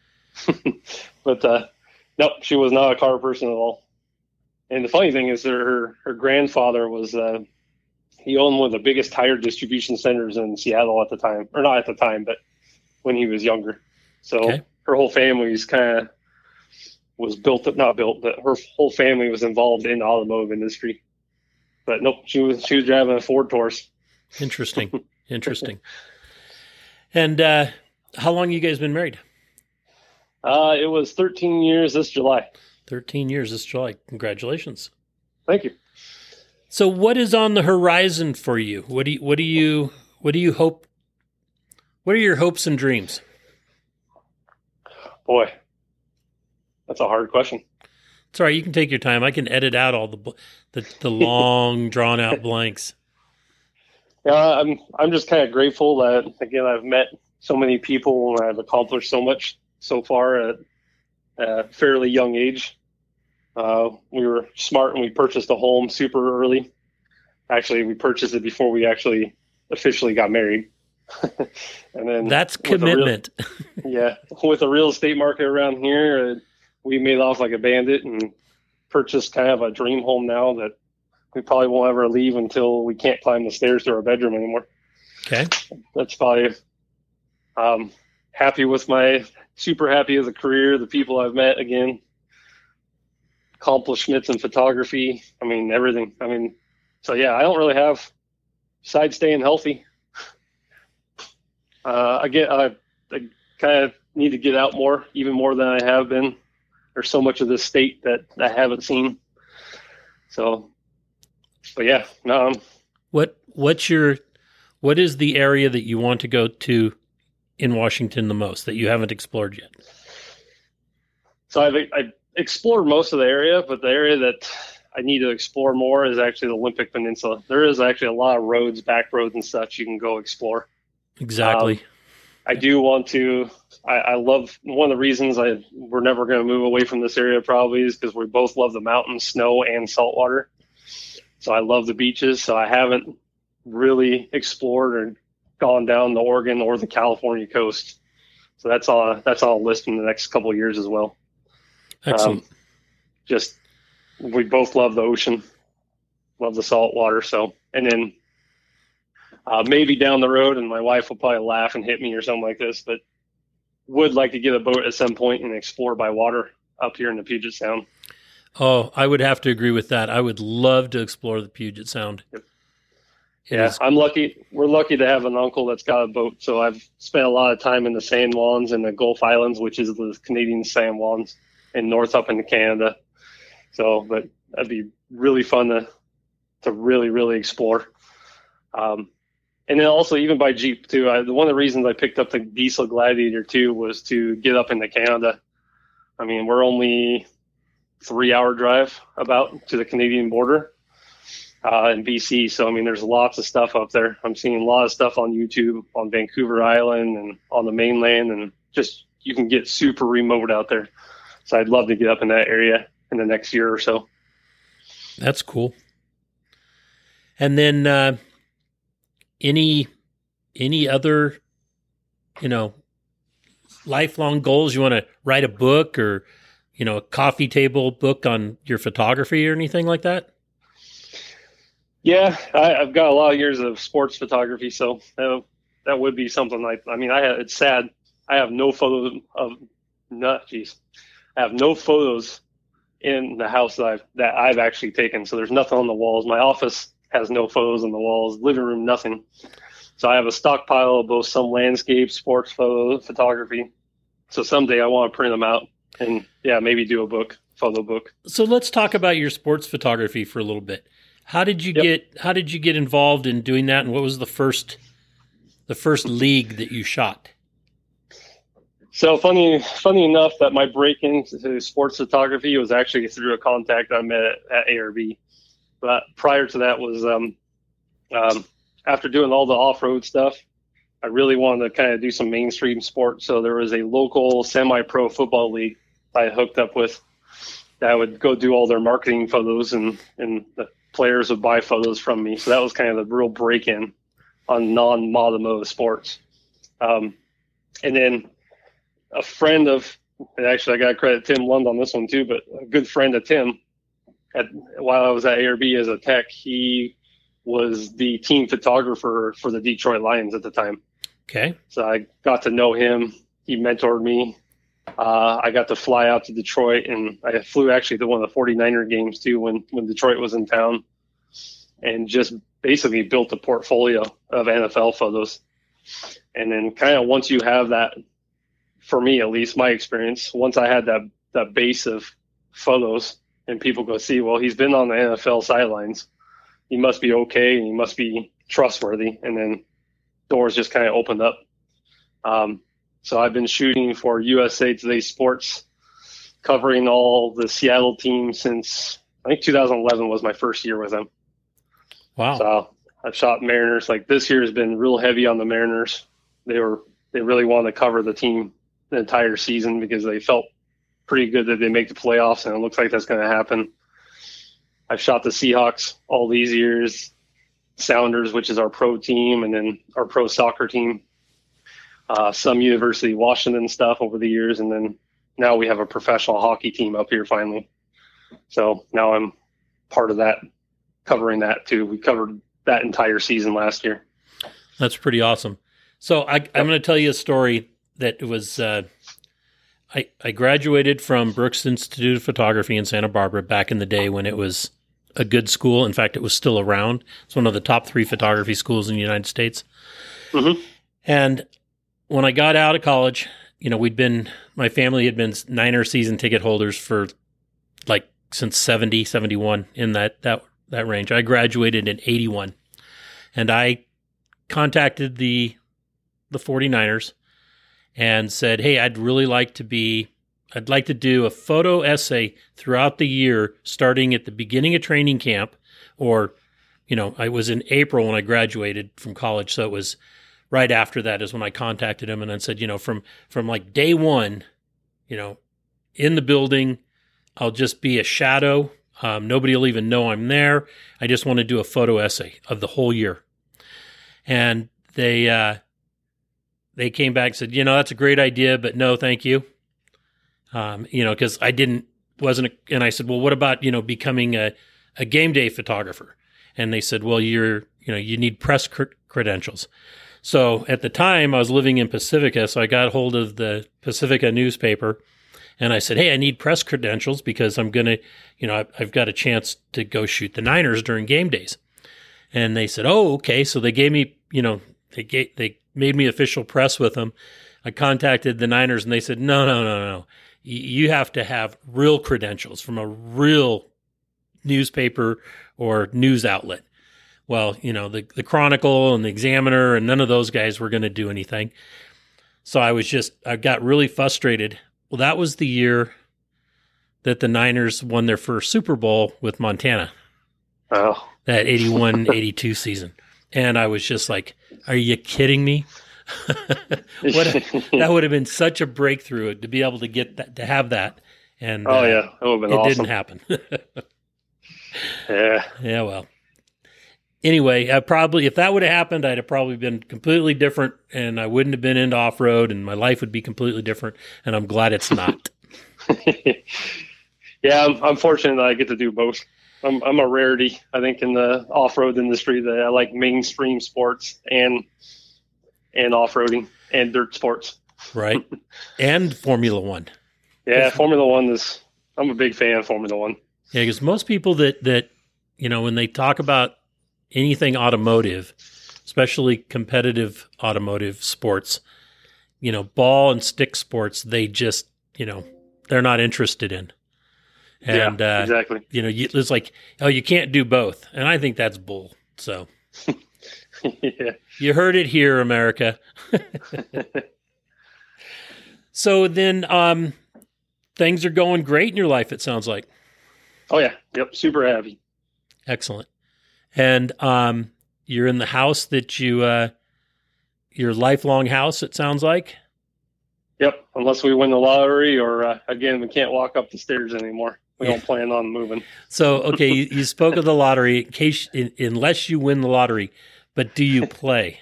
but uh, nope, she was not a car person at all. And the funny thing is, her her grandfather was uh, he owned one of the biggest tire distribution centers in Seattle at the time, or not at the time, but when he was younger. So Okay. her whole family's kind of was built up, not built, but her whole family was involved in the automotive industry. But nope, she was she was driving a Ford Taurus. Interesting. Interesting. And uh, how long you guys been married? Uh, it was 13 years this July. 13 years this July. Congratulations. Thank you. So what is on the horizon for you? What do you what do you what do you hope what are your hopes and dreams? Boy, that's a hard question. It's all right, you can take your time. I can edit out all the the, the long drawn out blanks. Yeah, I'm I'm just kind of grateful that again I've met so many people and I've accomplished so much so far at a fairly young age. Uh, we were smart and we purchased a home super early. Actually, we purchased it before we actually officially got married. and then That's a real- commitment. yeah, with the real estate market around here, uh, we made off like a bandit and purchased kind of a dream home now that we probably won't ever leave until we can't climb the stairs to our bedroom anymore. Okay. That's probably um, happy with my super happy as a career, the people I've met again, accomplishments in photography. I mean everything. I mean, so yeah, I don't really have side staying healthy. Uh, I get I, I kind of need to get out more, even more than I have been. There's so much of this state that I haven't seen. So, but yeah, no, um, What what's your what is the area that you want to go to in Washington the most that you haven't explored yet? so I've I explored most of the area, but the area that I need to explore more is actually the Olympic Peninsula. There is actually a lot of roads, back roads, and such you can go explore. Exactly. I do want to. I, I love one of the reasons I we're never going to move away from this area probably is because we both love the mountains, snow, and saltwater. So I love the beaches. So I haven't really explored or gone down the Oregon or the California coast. So that's all. That's all list in the next couple of years as well. Excellent. Um, just we both love the ocean, love the salt water. So and then uh, maybe down the road, and my wife will probably laugh and hit me or something like this, but would like to get a boat at some point and explore by water up here in the Puget Sound. Oh, I would have to agree with that. I would love to explore the Puget Sound. Yep. Yeah, is- I'm lucky. We're lucky to have an uncle that's got a boat. So I've spent a lot of time in the San Juans and the Gulf Islands, which is the Canadian San Juans, and north up into Canada. So, but that'd be really fun to to really really explore. Um, and then also even by Jeep too. I, one of the reasons I picked up the Diesel Gladiator too was to get up into Canada. I mean, we're only three hour drive about to the Canadian border uh, in BC. So I mean, there's lots of stuff up there. I'm seeing a lot of stuff on YouTube on Vancouver Island and on the mainland, and just you can get super remote out there. So I'd love to get up in that area in the next year or so. That's cool. And then uh, any any other you know lifelong goals you want to write a book or you know a coffee table book on your photography or anything like that? Yeah, I, I've got a lot of years of sports photography, so that, that would be something like. I mean, I have, it's sad. I have no photos of not. Geez, I have no photos in the house that I've that I've actually taken. So there's nothing on the walls. My office has no photos on the walls. Living room, nothing. So I have a stockpile of both some landscape, sports photo photography. So someday I want to print them out and yeah, maybe do a book, photo book. So let's talk about your sports photography for a little bit. How did you Yep. get how did you get involved in doing that and what was the first the first league that you shot? So funny, funny enough that my break into sports photography was actually through a contact I met at ARB. But prior to that was um, um, after doing all the off-road stuff, I really wanted to kind of do some mainstream sports. So there was a local semi-pro football league I hooked up with that would go do all their marketing photos and and the players would buy photos from me. So that was kind of the real break-in on non-automotive sports. Um, and then a friend of and actually I got credit Tim Lund on this one too, but a good friend of Tim at while I was at ARB as a tech, he was the team photographer for the Detroit Lions at the time. Okay. So I got to know him. He mentored me. Uh, I got to fly out to Detroit, and I flew actually to one of the 49er games too when when Detroit was in town, and just basically built a portfolio of NFL photos. And then kind of once you have that, for me at least, my experience, once I had that that base of photos, and people go see, well, he's been on the NFL sidelines, he must be okay, and he must be trustworthy, and then doors just kind of opened up. Um, so I've been shooting for USA Today Sports, covering all the Seattle teams since I think 2011 was my first year with them. Wow. So I've shot Mariners. Like this year has been real heavy on the Mariners. They were they really wanted to cover the team the entire season because they felt pretty good that they make the playoffs, and it looks like that's going to happen. I've shot the Seahawks all these years, Sounders, which is our pro team, and then our pro soccer team. Uh, some University of Washington stuff over the years, and then now we have a professional hockey team up here finally. So now I'm part of that, covering that too. We covered that entire season last year. That's pretty awesome. So I, am going to tell you a story that was. Uh, I I graduated from Brooks Institute of Photography in Santa Barbara back in the day when it was a good school. In fact, it was still around. It's one of the top three photography schools in the United States. Mm-hmm. And when I got out of college, you know, we'd been, my family had been Niner season ticket holders for like since 70, 71 in that, that, that range. I graduated in 81 and I contacted the, the 49ers and said, Hey, I'd really like to be, I'd like to do a photo essay throughout the year, starting at the beginning of training camp or, you know, I was in April when I graduated from college. So it was, right after that is when I contacted him and then said, you know, from from like day one, you know, in the building, I'll just be a shadow. Um, nobody will even know I'm there. I just want to do a photo essay of the whole year. And they uh, they came back and said, you know, that's a great idea, but no, thank you. Um, you know, because I didn't wasn't, a, and I said, well, what about you know becoming a a game day photographer? And they said, well, you're you know you need press cr- credentials. So at the time, I was living in Pacifica, so I got hold of the Pacifica newspaper, and I said, "Hey, I need press credentials because I'm gonna, you know, I've got a chance to go shoot the Niners during game days." And they said, "Oh, okay." So they gave me, you know, they gave, they made me official press with them. I contacted the Niners, and they said, "No, no, no, no. You have to have real credentials from a real newspaper or news outlet." well, you know, the, the Chronicle and the Examiner and none of those guys were going to do anything. So I was just, I got really frustrated. Well, that was the year that the Niners won their first Super Bowl with Montana. Oh. That 81 82 season. And I was just like, are you kidding me? What a, that would have been such a breakthrough to be able to get that, to have that. And oh, uh, yeah, that would have been it awesome. didn't happen. yeah. Yeah, well anyway, I probably if that would have happened, I'd have probably been completely different, and I wouldn't have been into off road, and my life would be completely different. And I'm glad it's not. yeah, I'm, I'm, fortunate that I get to do both. I'm, I'm a rarity, I think, in the off road industry that I like mainstream sports and and off roading and dirt sports. Right, and Formula One. Yeah, Formula One is. I'm a big fan of Formula One. Yeah, because most people that that you know when they talk about anything automotive, especially competitive automotive sports, you know, ball and stick sports, they just, you know, they're not interested in. And, yeah, uh, exactly. You know, you, it's like, oh, you can't do both. And I think that's bull. So yeah. you heard it here, America. so then, um, things are going great in your life, it sounds like. Oh, yeah. Yep. Super happy. Excellent and um, you're in the house that you uh, your lifelong house. It sounds like. Yep, unless we win the lottery, or uh, again, we can't walk up the stairs anymore. We don't plan on moving. So, okay, you, you, spoke of the lottery. In case, in, unless you win the lottery, but do you play?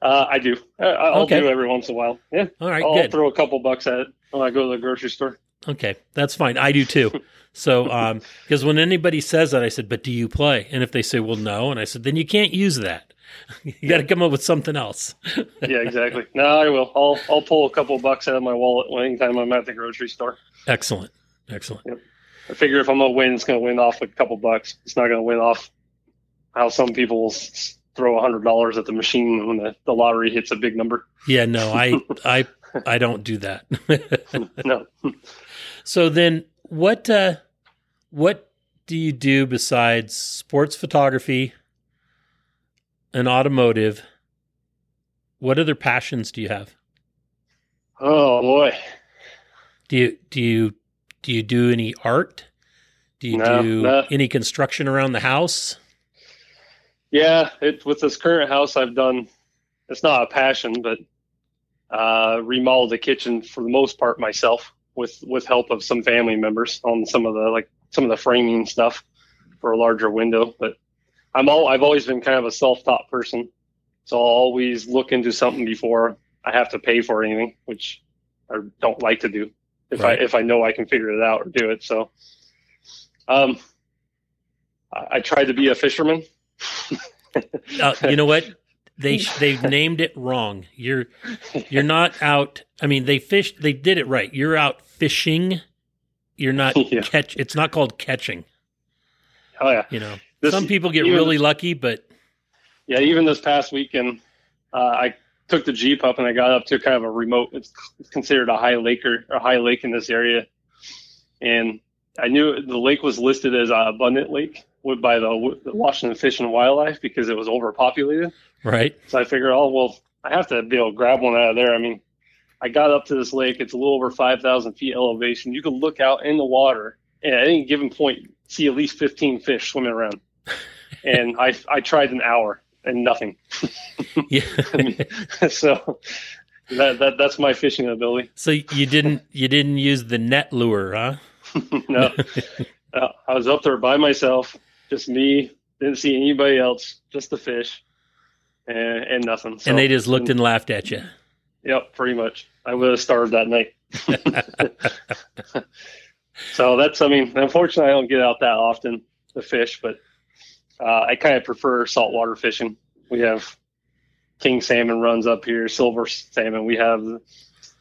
Uh, I do. I'll okay. do every once in a while. Yeah. All right. I'll good. throw a couple bucks at it when I go to the grocery store. Okay, that's fine. I do too. So, um, because when anybody says that, I said, "But do you play?" And if they say, "Well, no," and I said, "Then you can't use that. you got to come up with something else." yeah, exactly. No, I will. I'll I'll pull a couple bucks out of my wallet anytime I'm at the grocery store. Excellent, excellent. Yep. I figure if I'm gonna win, it's gonna win off a couple bucks. It's not gonna win off how some people throw a hundred dollars at the machine when the, the lottery hits a big number. Yeah, no, I I I don't do that. no. So then, what uh, what do you do besides sports photography and automotive? What other passions do you have? Oh boy. Do you do you do you do any art? Do you no, do no. any construction around the house? Yeah, it, with this current house I've done, it's not a passion, but uh, remodeled the kitchen for the most part myself with with help of some family members on some of the like some of the framing stuff for a larger window. But I'm all I've always been kind of a self-taught person, so I'll always look into something before I have to pay for anything, which I don't like to do if right. I if I know I can figure it out or do it. So, um, I, I tried to be a fisherman. Uh, you know what? They they've named it wrong. You're you're not out. I mean, they fished. They did it right. You're out fishing. You're not yeah. catch. It's not called catching. Oh yeah. You know, this, some people get really lucky, but yeah, even this past weekend, uh, I took the jeep up and I got up to kind of a remote. It's considered a high lake or a high lake in this area, and I knew the lake was listed as an abundant lake by the, the Washington Fish and Wildlife because it was overpopulated. Right. So I figured, oh well, I have to be able to grab one out of there. I mean, I got up to this lake. It's a little over five thousand feet elevation. You can look out in the water, and at any given point, see at least fifteen fish swimming around. and I I tried an hour and nothing. yeah. so that, that that's my fishing ability. So you didn't you didn't use the net lure, huh? no. Uh, I was up there by myself, just me. Didn't see anybody else, just the fish, and, and nothing. So, and they just looked and, and laughed at you. Yep, pretty much. I would have starved that night. so that's, I mean, unfortunately, I don't get out that often to fish, but uh, I kind of prefer saltwater fishing. We have king salmon runs up here, silver salmon. We have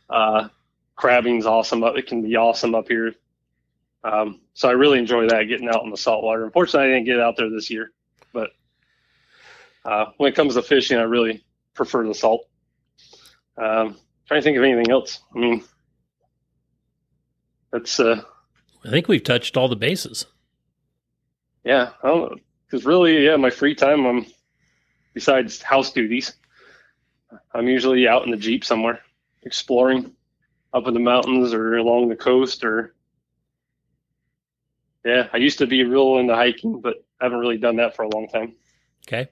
uh, crabbing's awesome. It can be awesome up here. Um, so I really enjoy that getting out in the saltwater. Unfortunately, I didn't get out there this year, but uh, when it comes to fishing, I really prefer the salt. Um, trying to think of anything else. I mean, that's. Uh, I think we've touched all the bases. Yeah, I don't know because really, yeah, my free time, I'm besides house duties, I'm usually out in the jeep somewhere, exploring up in the mountains or along the coast or. Yeah, I used to be real into hiking, but I haven't really done that for a long time. Okay,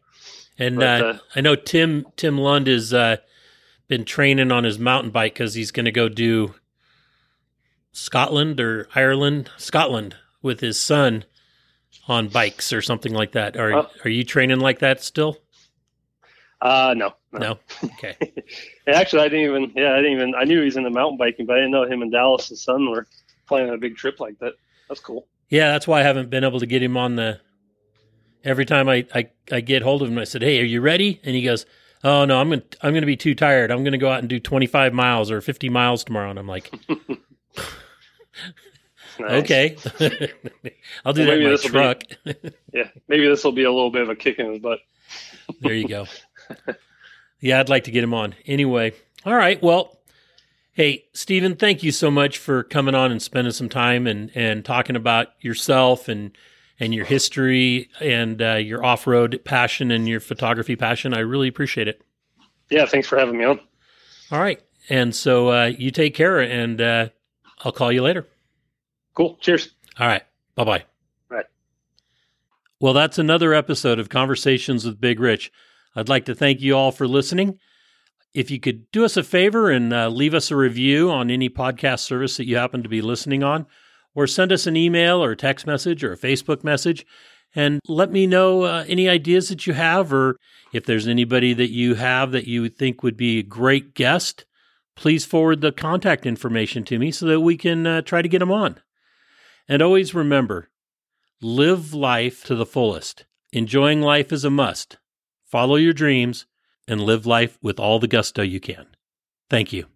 and but, uh, uh, I know Tim Tim Lund has uh, been training on his mountain bike because he's going to go do Scotland or Ireland, Scotland with his son on bikes or something like that. Are uh, are you training like that still? Uh no. No. no? Okay. actually I didn't even yeah, I didn't even I knew he was into mountain biking, but I didn't know him and Dallas his son were planning a big trip like that. That's cool. Yeah, that's why I haven't been able to get him on the every time I, I, I get hold of him, I said, Hey, are you ready? And he goes, Oh no, I'm gonna I'm gonna be too tired. I'm gonna go out and do 25 miles or 50 miles tomorrow. And I'm like Okay. I'll do well, that in my truck. Be, yeah, maybe this will be a little bit of a kick in his butt. there you go. Yeah, I'd like to get him on. Anyway, all right. Well, hey, Stephen, thank you so much for coming on and spending some time and and talking about yourself and and your history and uh, your off road passion and your photography passion. I really appreciate it. Yeah, thanks for having me on. All right, and so uh, you take care, and uh, I'll call you later. Cool. Cheers. All right. Bye bye. Right. Well, that's another episode of Conversations with Big Rich. I'd like to thank you all for listening. If you could do us a favor and uh, leave us a review on any podcast service that you happen to be listening on, or send us an email or text message or a Facebook message, and let me know uh, any ideas that you have, or if there's anybody that you have that you think would be a great guest, please forward the contact information to me so that we can uh, try to get them on. And always remember live life to the fullest. Enjoying life is a must. Follow your dreams and live life with all the gusto you can. Thank you.